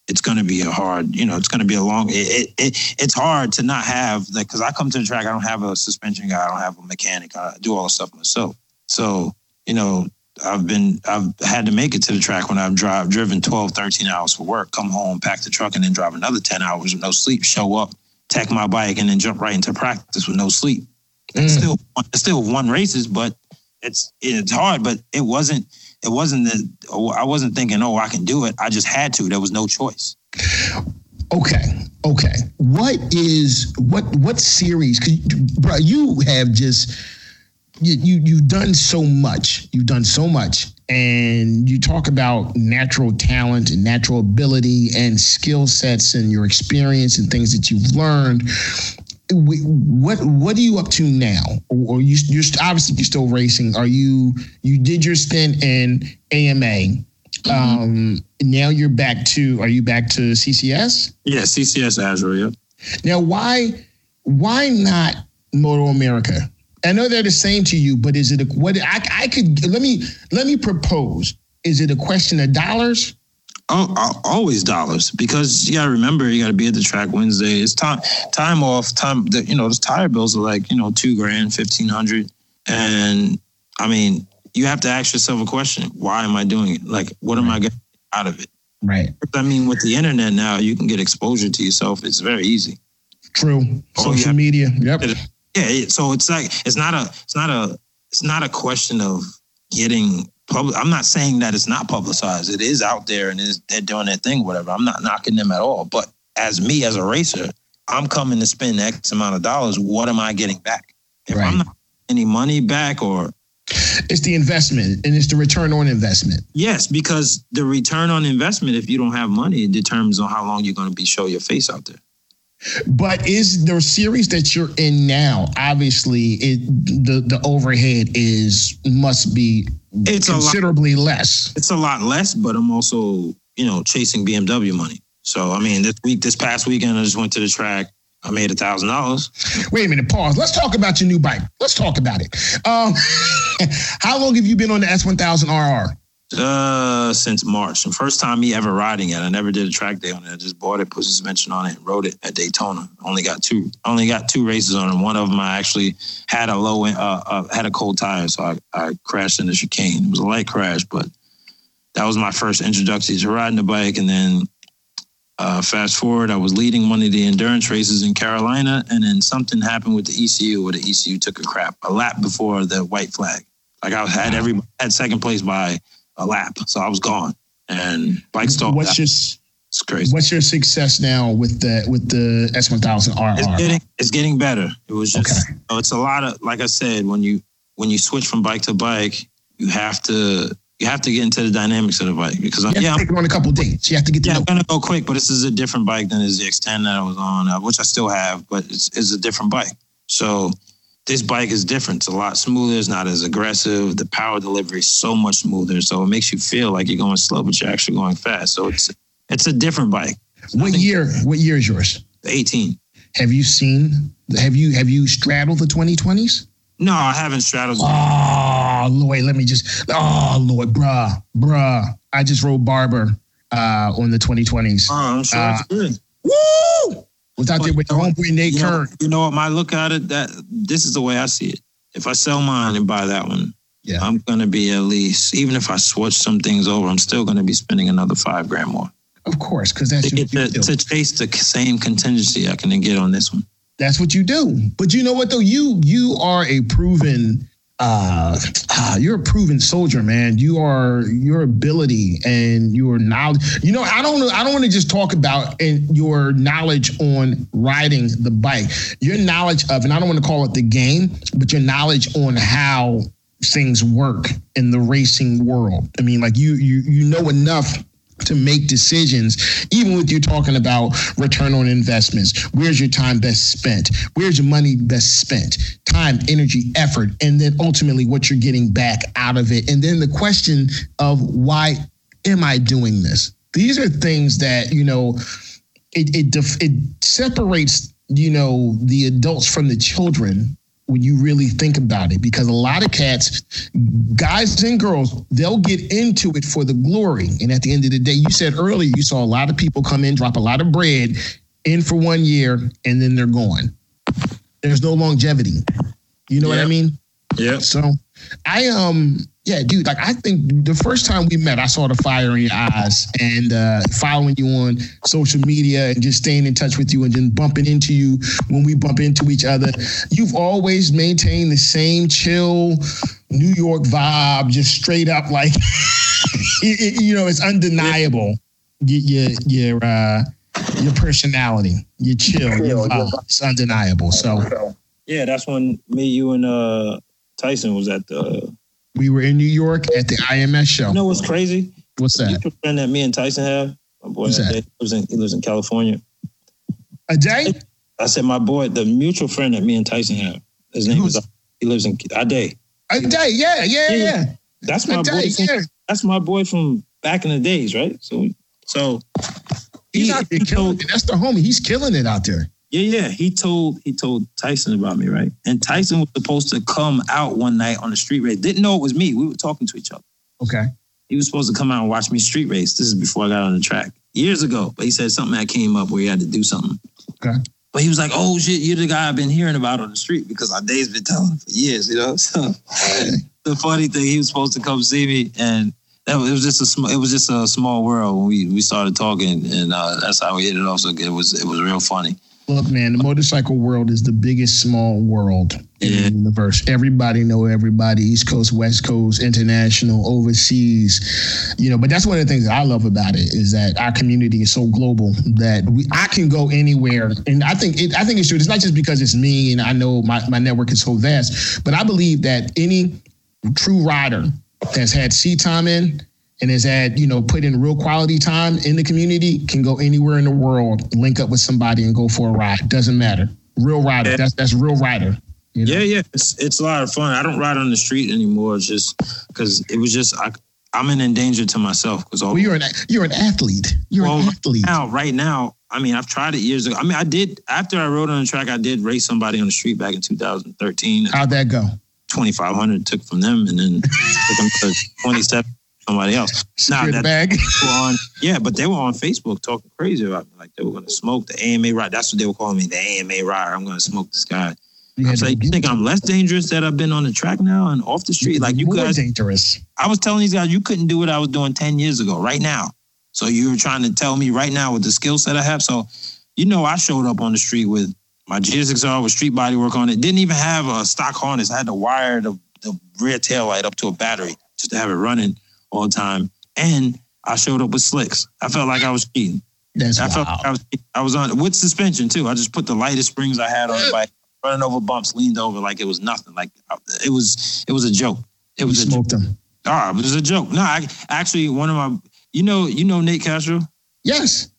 it's going to be a hard, you know, it's going to be a long, it, it, it's hard to not have like, cause I come to the track, I don't have a suspension guy. I don't have a mechanic. I do all the stuff myself. So, you know, I've been, I've had to make it to the track when I've drive, driven 12, 13 hours for work, come home, pack the truck and then drive another 10 hours with no sleep, show up, tack my bike and then jump right into practice with no sleep. Mm. Still, still won races, but it's it's hard, but it wasn't it wasn't that I wasn't thinking, oh, I can do it. I just had to. There was no choice. Okay, okay. What is what what series? bro, you have just you, you you've done so much. You've done so much, and you talk about natural talent and natural ability and skill sets and your experience and things that you've learned what what are you up to now? Or you you're obviously you're still racing. Are you you did your stint in AMA? Mm-hmm. Um, now you're back to. Are you back to CCS? Yeah, CCS Azure. Yep. Now, why why not Moto America? I know they're the same to you, but is it a, what I, I could let me let me propose? Is it a question of dollars? Oh, always dollars because you got to remember you got to be at the track Wednesday. It's time time off time. The, you know those tire bills are like you know two grand, fifteen hundred, and I mean you have to ask yourself a question: Why am I doing it? Like, what am I getting out of it? Right. I mean, with the internet now, you can get exposure to yourself. It's very easy. True. Oh, Social media. Yep. Yeah. So it's like it's not a it's not a it's not a question of getting public. I'm not saying that it's not publicized. It is out there and is they're doing their thing, whatever. I'm not knocking them at all. But as me as a racer, I'm coming to spend X amount of dollars. What am I getting back? If right. I'm not any money back or it's the investment and it's the return on investment. Yes, because the return on investment, if you don't have money, it determines on how long you're going to be show your face out there. But is the series that you're in now? Obviously, it the the overhead is must be it's considerably lot, less. It's a lot less, but I'm also you know chasing BMW money. So I mean, this week, this past weekend, I just went to the track. I made a thousand dollars. Wait a minute, pause. Let's talk about your new bike. Let's talk about it. Um, how long have you been on the S1000RR? Uh, since March. The first time me ever riding it. I never did a track day on it. I just bought it, put suspension on it, and rode it at Daytona. Only got two. Only got two races on it. One of them I actually had a low, uh, uh, had a cold tire, so I, I crashed in the chicane. It was a light crash, but that was my first introduction to riding the bike. And then uh, fast forward, I was leading one of the endurance races in Carolina, and then something happened with the ECU, where the ECU took a crap a lap before the white flag. Like I had every had second place by a lap. So I was gone. And bike stalled. What's your it's crazy. What's your success now with the with the S one thousand RR? It's getting it's getting better. It was just okay. you know, it's a lot of like I said when you when you switch from bike to bike, you have to you have to get into the dynamics of the bike because I'm, yeah, I'm on a couple dates. You have to get. Yeah, know. I'm gonna go quick, but this is a different bike than is the X10 that I was on, uh, which I still have, but it's, it's a different bike. So this bike is different. It's a lot smoother. It's not as aggressive. The power delivery is so much smoother. So it makes you feel like you're going slow, but you're actually going fast. So it's it's a different bike. What year? What year is yours? 18. Have you seen? Have you have you straddled the 2020s? No, I haven't straddled. Oh Lord, let me just. Oh Lord, bruh, bruh. I just rode Barber uh, on the 2020s. Oh, I'm sure uh, it's good. Woo! Was out there with the homeboy Nate you Kern. you know what? My look at it, that this is the way I see it. If I sell mine and buy that one, yeah. I'm gonna be at least, even if I switch some things over, I'm still gonna be spending another five grand more. Of course, because that's to, get to, to chase the same contingency I can get on this one. That's what you do. But you know what though? You you are a proven uh, uh, you're a proven soldier, man. You are your ability and your knowledge. You know, I don't. I don't want to just talk about in your knowledge on riding the bike. Your knowledge of, and I don't want to call it the game, but your knowledge on how things work in the racing world. I mean, like you you you know enough to make decisions, even with you talking about return on investments. Where's your time best spent? Where's your money best spent? Time, energy, effort, and then ultimately what you're getting back out of it. And then the question of why am I doing this? These are things that, you know, it it, def- it separates, you know, the adults from the children when you really think about it because a lot of cats guys and girls they'll get into it for the glory. And at the end of the day you said earlier you saw a lot of people come in drop a lot of bread in for one year and then they're gone. There's no longevity. You know what i mean? Yeah. So i um yeah, dude, like I think the first time we met, I saw the fire in your eyes and uh, following you on social media and just staying in touch with you and then bumping into you when we bump into each other. You've always maintained the same chill New York vibe, just straight up like, you know, it's undeniable. Your, your, uh, your personality, your chill, your vibe, it's undeniable. So, yeah, that's when me, you, and uh, Tyson was at the we were in New York at the IMS show. You know what's crazy? What's that? The friend that me and Tyson have. My boy that? He, lives in, he lives in California. A day? I said my boy, the mutual friend that me and Tyson have. His name Who's, is. He lives in a day. A day, yeah, yeah, yeah. That's my boy. From, yeah. That's my boy from back in the days, right? So, so he's he, out there killing. It. That's the homie. He's killing it out there. Yeah, yeah. He told he told Tyson about me, right? And Tyson was supposed to come out one night on the street race. Didn't know it was me. We were talking to each other. Okay. He was supposed to come out and watch me street race. This is before I got on the track years ago. But he said something that came up where he had to do something. Okay. But he was like, "Oh shit, you're the guy I've been hearing about on the street because our day's been telling for years, you know." So the funny thing, he was supposed to come see me, and that was, it was just a small, it was just a small world when we we started talking, and uh, that's how we hit it off. So it was it was real funny. Look, man, the motorcycle world is the biggest small world in yeah. the universe. Everybody know everybody, East Coast, West Coast, international, overseas. You know, but that's one of the things that I love about it is that our community is so global that we I can go anywhere. And I think it, I think it's true. It's not just because it's me and I know my, my network is so vast, but I believe that any true rider that's had sea time in and has had, you know, put in real quality time in the community can go anywhere in the world, link up with somebody and go for a ride. Doesn't matter. Real rider. Yeah. That's that's real rider. You know? Yeah, yeah. It's it's a lot of fun. I don't ride on the street anymore. It's just because it was just I, I'm an endanger to myself because well, you're an you're an athlete. You're well, an athlete. Now, right now, I mean, I've tried it years ago. I mean, I did after I rode on the track. I did race somebody on the street back in 2013. How'd that go? 2,500 took from them, and then took them to 27 somebody else. Now that bag. on, yeah, but they were on Facebook talking crazy about me. Like they were going to smoke the AMA ride. That's what they were calling me, the AMA ride. I'm going to smoke this guy. I was like, you think I'm less dangerous that I've been on the track now and off the street? Like you More guys, dangerous. I was telling these guys you couldn't do what I was doing ten years ago, right now. So you were trying to tell me right now with the skill set I have. So, you know, I showed up on the street with my GSXR with street body work on it. Didn't even have a stock harness. I had to wire the, the rear tail light up to a battery just to have it running all the time. And I showed up with slicks. I felt like I was cheating. That's I wild. felt like I was I was on with suspension too. I just put the lightest springs I had on the bike, running over bumps, leaned over like it was nothing. Like it was it was a joke. It was you smoked a joke. them. Ah, it was a joke. No, I, actually one of my you know you know Nate Castro. Yes.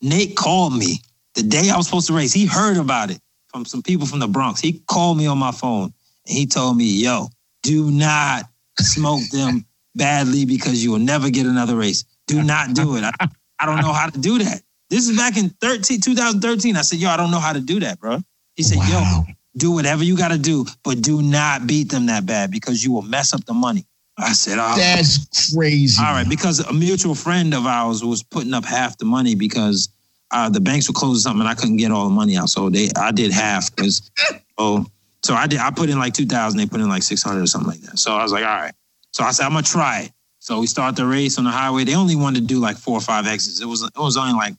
Nate called me the day I was supposed to race. He heard about it from some people from the Bronx. He called me on my phone and he told me, "Yo, do not smoke them badly because you will never get another race. Do not do it. I, I don't know how to do that. This is back in 13, 2013. I said, yo, I don't know how to do that, bro. He said, wow. yo, do whatever you got to do, but do not beat them that bad because you will mess up the money. I said, oh. That's crazy. All right, because a mutual friend of ours was putting up half the money because uh, the banks were closing something and I couldn't get all the money out. So they, I did half because, oh, so I did, I put in like 2000, they put in like 600 or something like that. So I was like, all right. So I said, I'm gonna try it. So we start the race on the highway. They only wanted to do like four or five exits. It was it was only like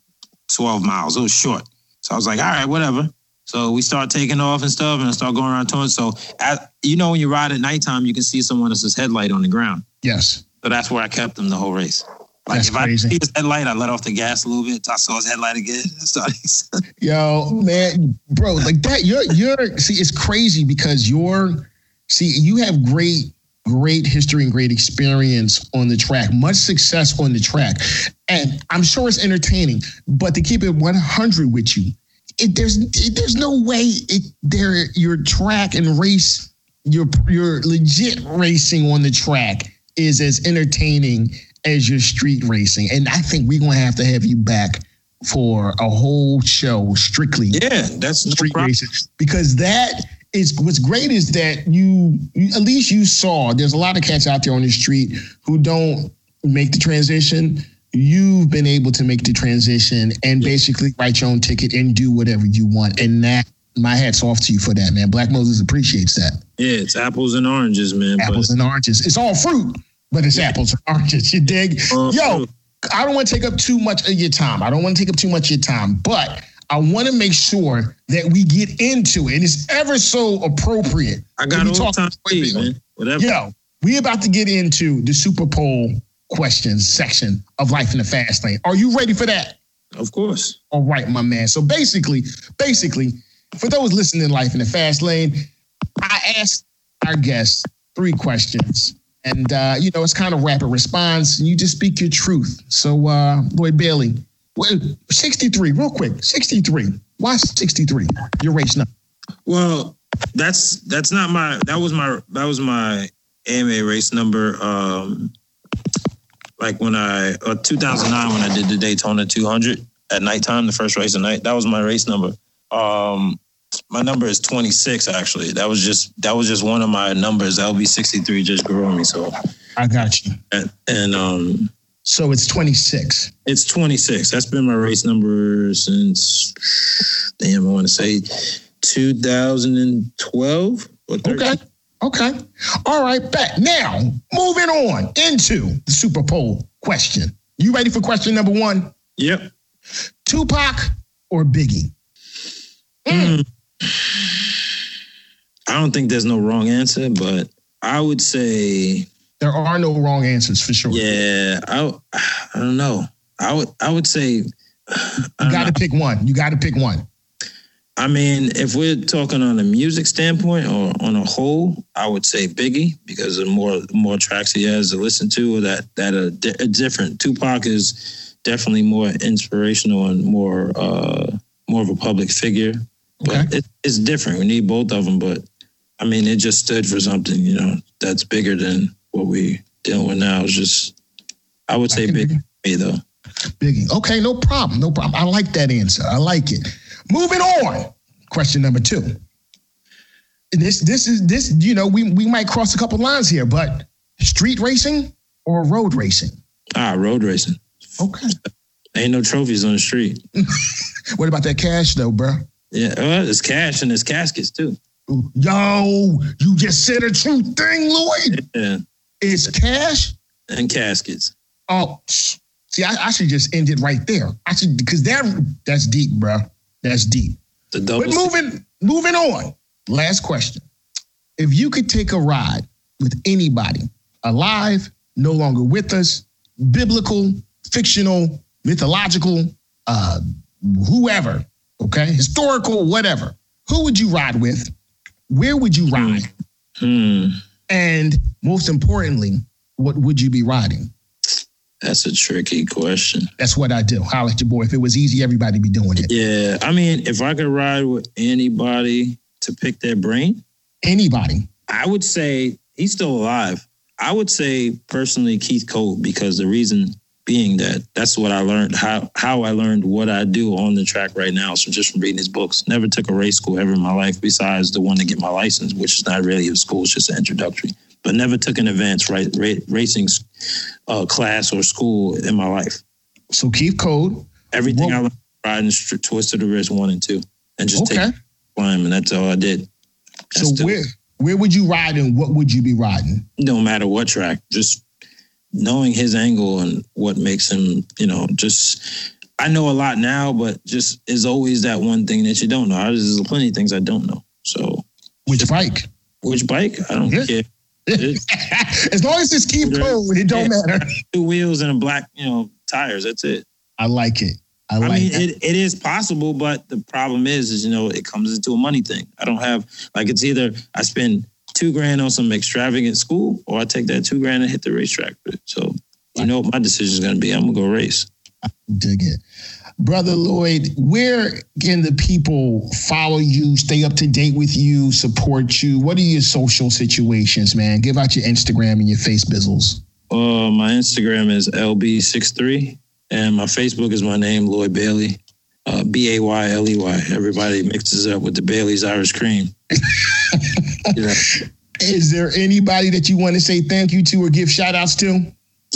12 miles. It was short. So I was like, all right, whatever. So we start taking off and stuff and I start going around town. So at, you know when you ride at nighttime, you can see someone else's headlight on the ground. Yes. So that's where I kept them the whole race. Like That's if crazy. I see his headlight, I let off the gas a little bit. I saw his headlight again. Yo, man, bro, like that. You're you're see, it's crazy because you're see, you have great great history and great experience on the track, much success on the track. And I'm sure it's entertaining, but to keep it 100 with you, it, there's it, there's no way it there your track and race your your legit racing on the track is as entertaining as your street racing. And I think we're gonna have to have you back for a whole show strictly Yeah, that's street problem. racing because that is what's great is that you, you at least you saw there's a lot of cats out there on the street who don't make the transition. You've been able to make the transition and basically write your own ticket and do whatever you want. And that my hat's off to you for that man. Black moses appreciates that. Yeah, it's apples and oranges, man. apples and oranges. It's all fruit but it's apples and oranges. You dig? Uh, Yo, I don't want to take up too much of your time. I don't want to take up too much of your time, but I want to make sure that we get into it. And it's ever so appropriate. I got all talk- time for you, man. Whatever. Yo, we about to get into the Super Bowl questions section of Life in the Fast Lane. Are you ready for that? Of course. All right, my man. So basically, basically, for those listening to Life in the Fast Lane, I asked our guests three questions. And uh, you know, it's kind of rapid response, and you just speak your truth. So uh Lloyd Bayley, well, 63, real quick. 63. Why 63? Your race number. Well, that's that's not my that was my that was my AMA race number. Um like when I uh, 2009 when I did the Daytona 200 at nighttime, the first race at night. That was my race number. Um my number is 26 actually. That was just that was just one of my numbers. LB 63 just grew on me. So I got you. and, and um So it's 26. It's 26. That's been my race number since, damn, I want to say 2012 or 13. Okay. Okay. All right, back. Now, moving on into the Super Bowl question. You ready for question number one? Yep. Tupac or Biggie? Mm. I don't think there's no wrong answer, but I would say, There are no wrong answers for sure. yeah, I, I don't know. I would, I would say, You got to pick one. You got to pick one. I mean, if we're talking on a music standpoint or on a whole, I would say Biggie because the more the more tracks he has to listen to that that are, di- different. Tupac is definitely more inspirational and more uh, more of a public figure, but Okay. it, it's different. We need both of them, but I mean, it just stood for something, you know, that's bigger than what we dealing with now. is just, I would say can Biggie me though. Biggie. Okay, no problem. No problem. I like that answer. I like it. Moving on. Question number two. This this is this, you know, we we might cross a couple lines here, but street racing or road racing? Ah, road racing. Okay. Ain't no trophies on the street. What about that cash though, bro? Yeah, well, there's cash and there's caskets too. Yo, you just said a true thing, Lloyd. Yeah, It's cash. and caskets. Oh, see, I, I should just end it right there. I should because that that's deep, bro. That's deep. The double. But moving moving on. Last question. If you could take a ride with anybody, alive, no longer with us, biblical, fictional, mythological, uh, whoever, okay, historical, whatever, who would you ride with? Where would you ride? Hmm, And most importantly, what would you be riding? that's a tricky question. That's what I do. Holla at your boy. If it was easy, everybody be doing it. Yeah, I mean, if I could ride with anybody to pick their brain, Anybody. I would say he's still alive. I would say personally Keith Code because the reason being that that's what I learned how how I learned what I do on the track right now. So just from reading his books, never took a race school ever in my life besides the one to get my license, which is not really a school; it's just an introductory. But never took an advanced ra- ra- racing uh, class or school in my life. So Keith Code. Everything Whoa. I learned riding str- twist of the wrist one and two, and just Okay. take climb, and that's all I did. So That's the- where where would you ride and what would you be riding? no matter what track, just knowing his angle and what makes him, you know, just I know a lot now, but just is always that one thing that you don't know. There's plenty of things I don't know. So Which bike? which bike? I don't Yeah. care. As long as it's Keith Code, it don't matter. two wheels and a black, you know, tires. That's it. I like it. I I, like mean, it, it is possible, but the problem is, is you know, it comes into a money thing. I don't have like it's either I spend two grand on some extravagant school, or I take that two grand and hit the racetrack with it. So you know what my decision is going to be. I'm gonna go race. Dig it. Brother Lloyd, where can the people follow you, stay up to date with you, support you? What are your social situations, man? Give out your Instagram and your face bizzles. Uh, my Instagram is lb63, and my Facebook is my name, Lloyd Bayley. Uh, B A Y L E Y. Everybody mixes up with the Bailey's Irish Cream. yeah. Is there anybody that you want to say thank you to or give shout outs to?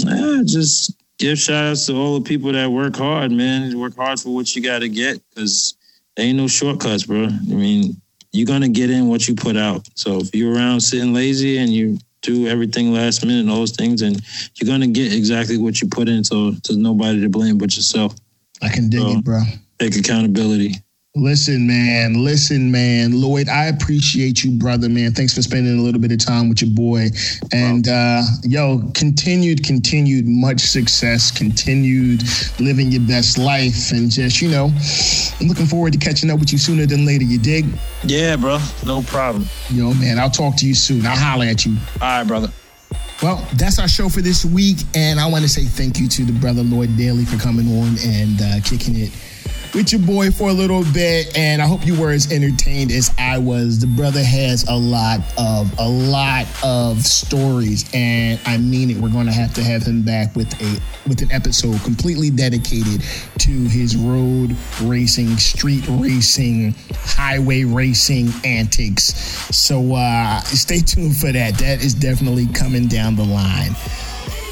Uh, just give shout outs to all the people that work hard, man. Work hard for what you got to get because ain't no shortcuts, bro. I mean, you're going to get in what you put out. So if you're around sitting lazy and you do everything last minute and all those things, and you're going to get exactly what you put in. So there's nobody to blame but yourself. I can dig so, it, bro. Take accountability. Listen, man. Listen, man. Lloyd, I appreciate you, brother, man. Thanks for spending a little bit of time with your boy. And uh, yo, continued, continued much success, continued living your best life. And just, you know, I'm looking forward to catching up with you sooner than later. You dig? Yeah, bro. No problem. Yo, man, I'll talk to you soon. I'll holler at you. All right, brother. Well, that's our show for this week. And I want to say thank you to the brother Lloyd Bayley for coming on and uh, kicking it with your boy for a little bit, and I hope you were as entertained as I was. The brother has a lot of a lot of stories, and I mean it. We're going to have to have him back with a with an episode completely dedicated to his road racing, street racing, highway racing antics. So uh, stay tuned for that. That is definitely coming down the line.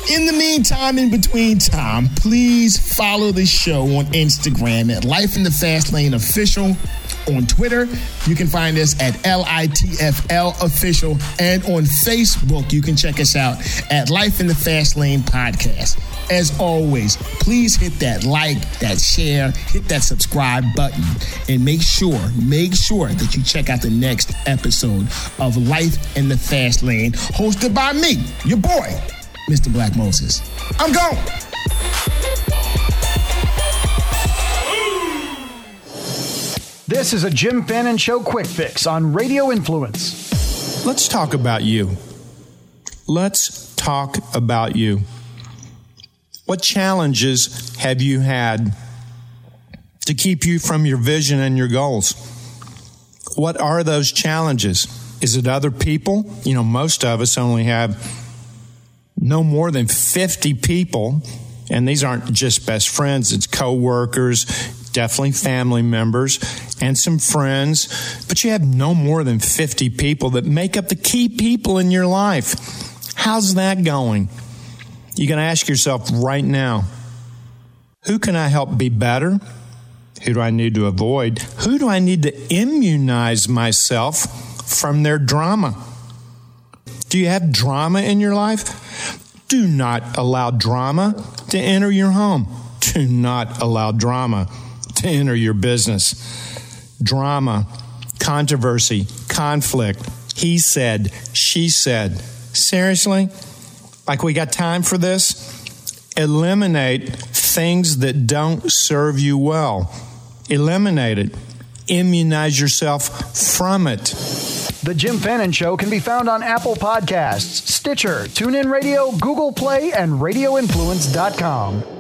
In the meantime, in between time, please follow the show on Instagram at Life in the Fast Lane Official. On Twitter, you can find us at LITFL Official. And on Facebook, you can check us out at Life in the Fast Lane Podcast. As always, please hit that like, that share, hit that subscribe button, and make sure, make sure that you check out the next episode of Life in the Fast Lane, hosted by me, your boy, Mr. Black Moses. I'm gone. This is a Jim Fannin Show quick fix on Radio Influence. Let's talk about you. Let's talk about you. What challenges have you had to keep you from your vision and your goals? What are those challenges? Is it other people? You know, most of us only have no more than 50 people, and these aren't just best friends, it's coworkers, definitely family members, and some friends, but you have no more than 50 people that make up the key people in your life. How's that going? You're going to ask yourself right now who can I help be better? Who do I need to avoid? Who do I need to immunize myself from their drama? Do you have drama in your life? Do not allow drama to enter your home. Do not allow drama to enter your business. Drama, controversy, conflict. He said, she said. Seriously? Like we got time for this? Eliminate things that don't serve you well. Eliminate it. Immunize yourself from it. The Jim Fannin Show can be found on Apple Podcasts, Stitcher, TuneIn Radio, Google Play, and RadioInfluence.com.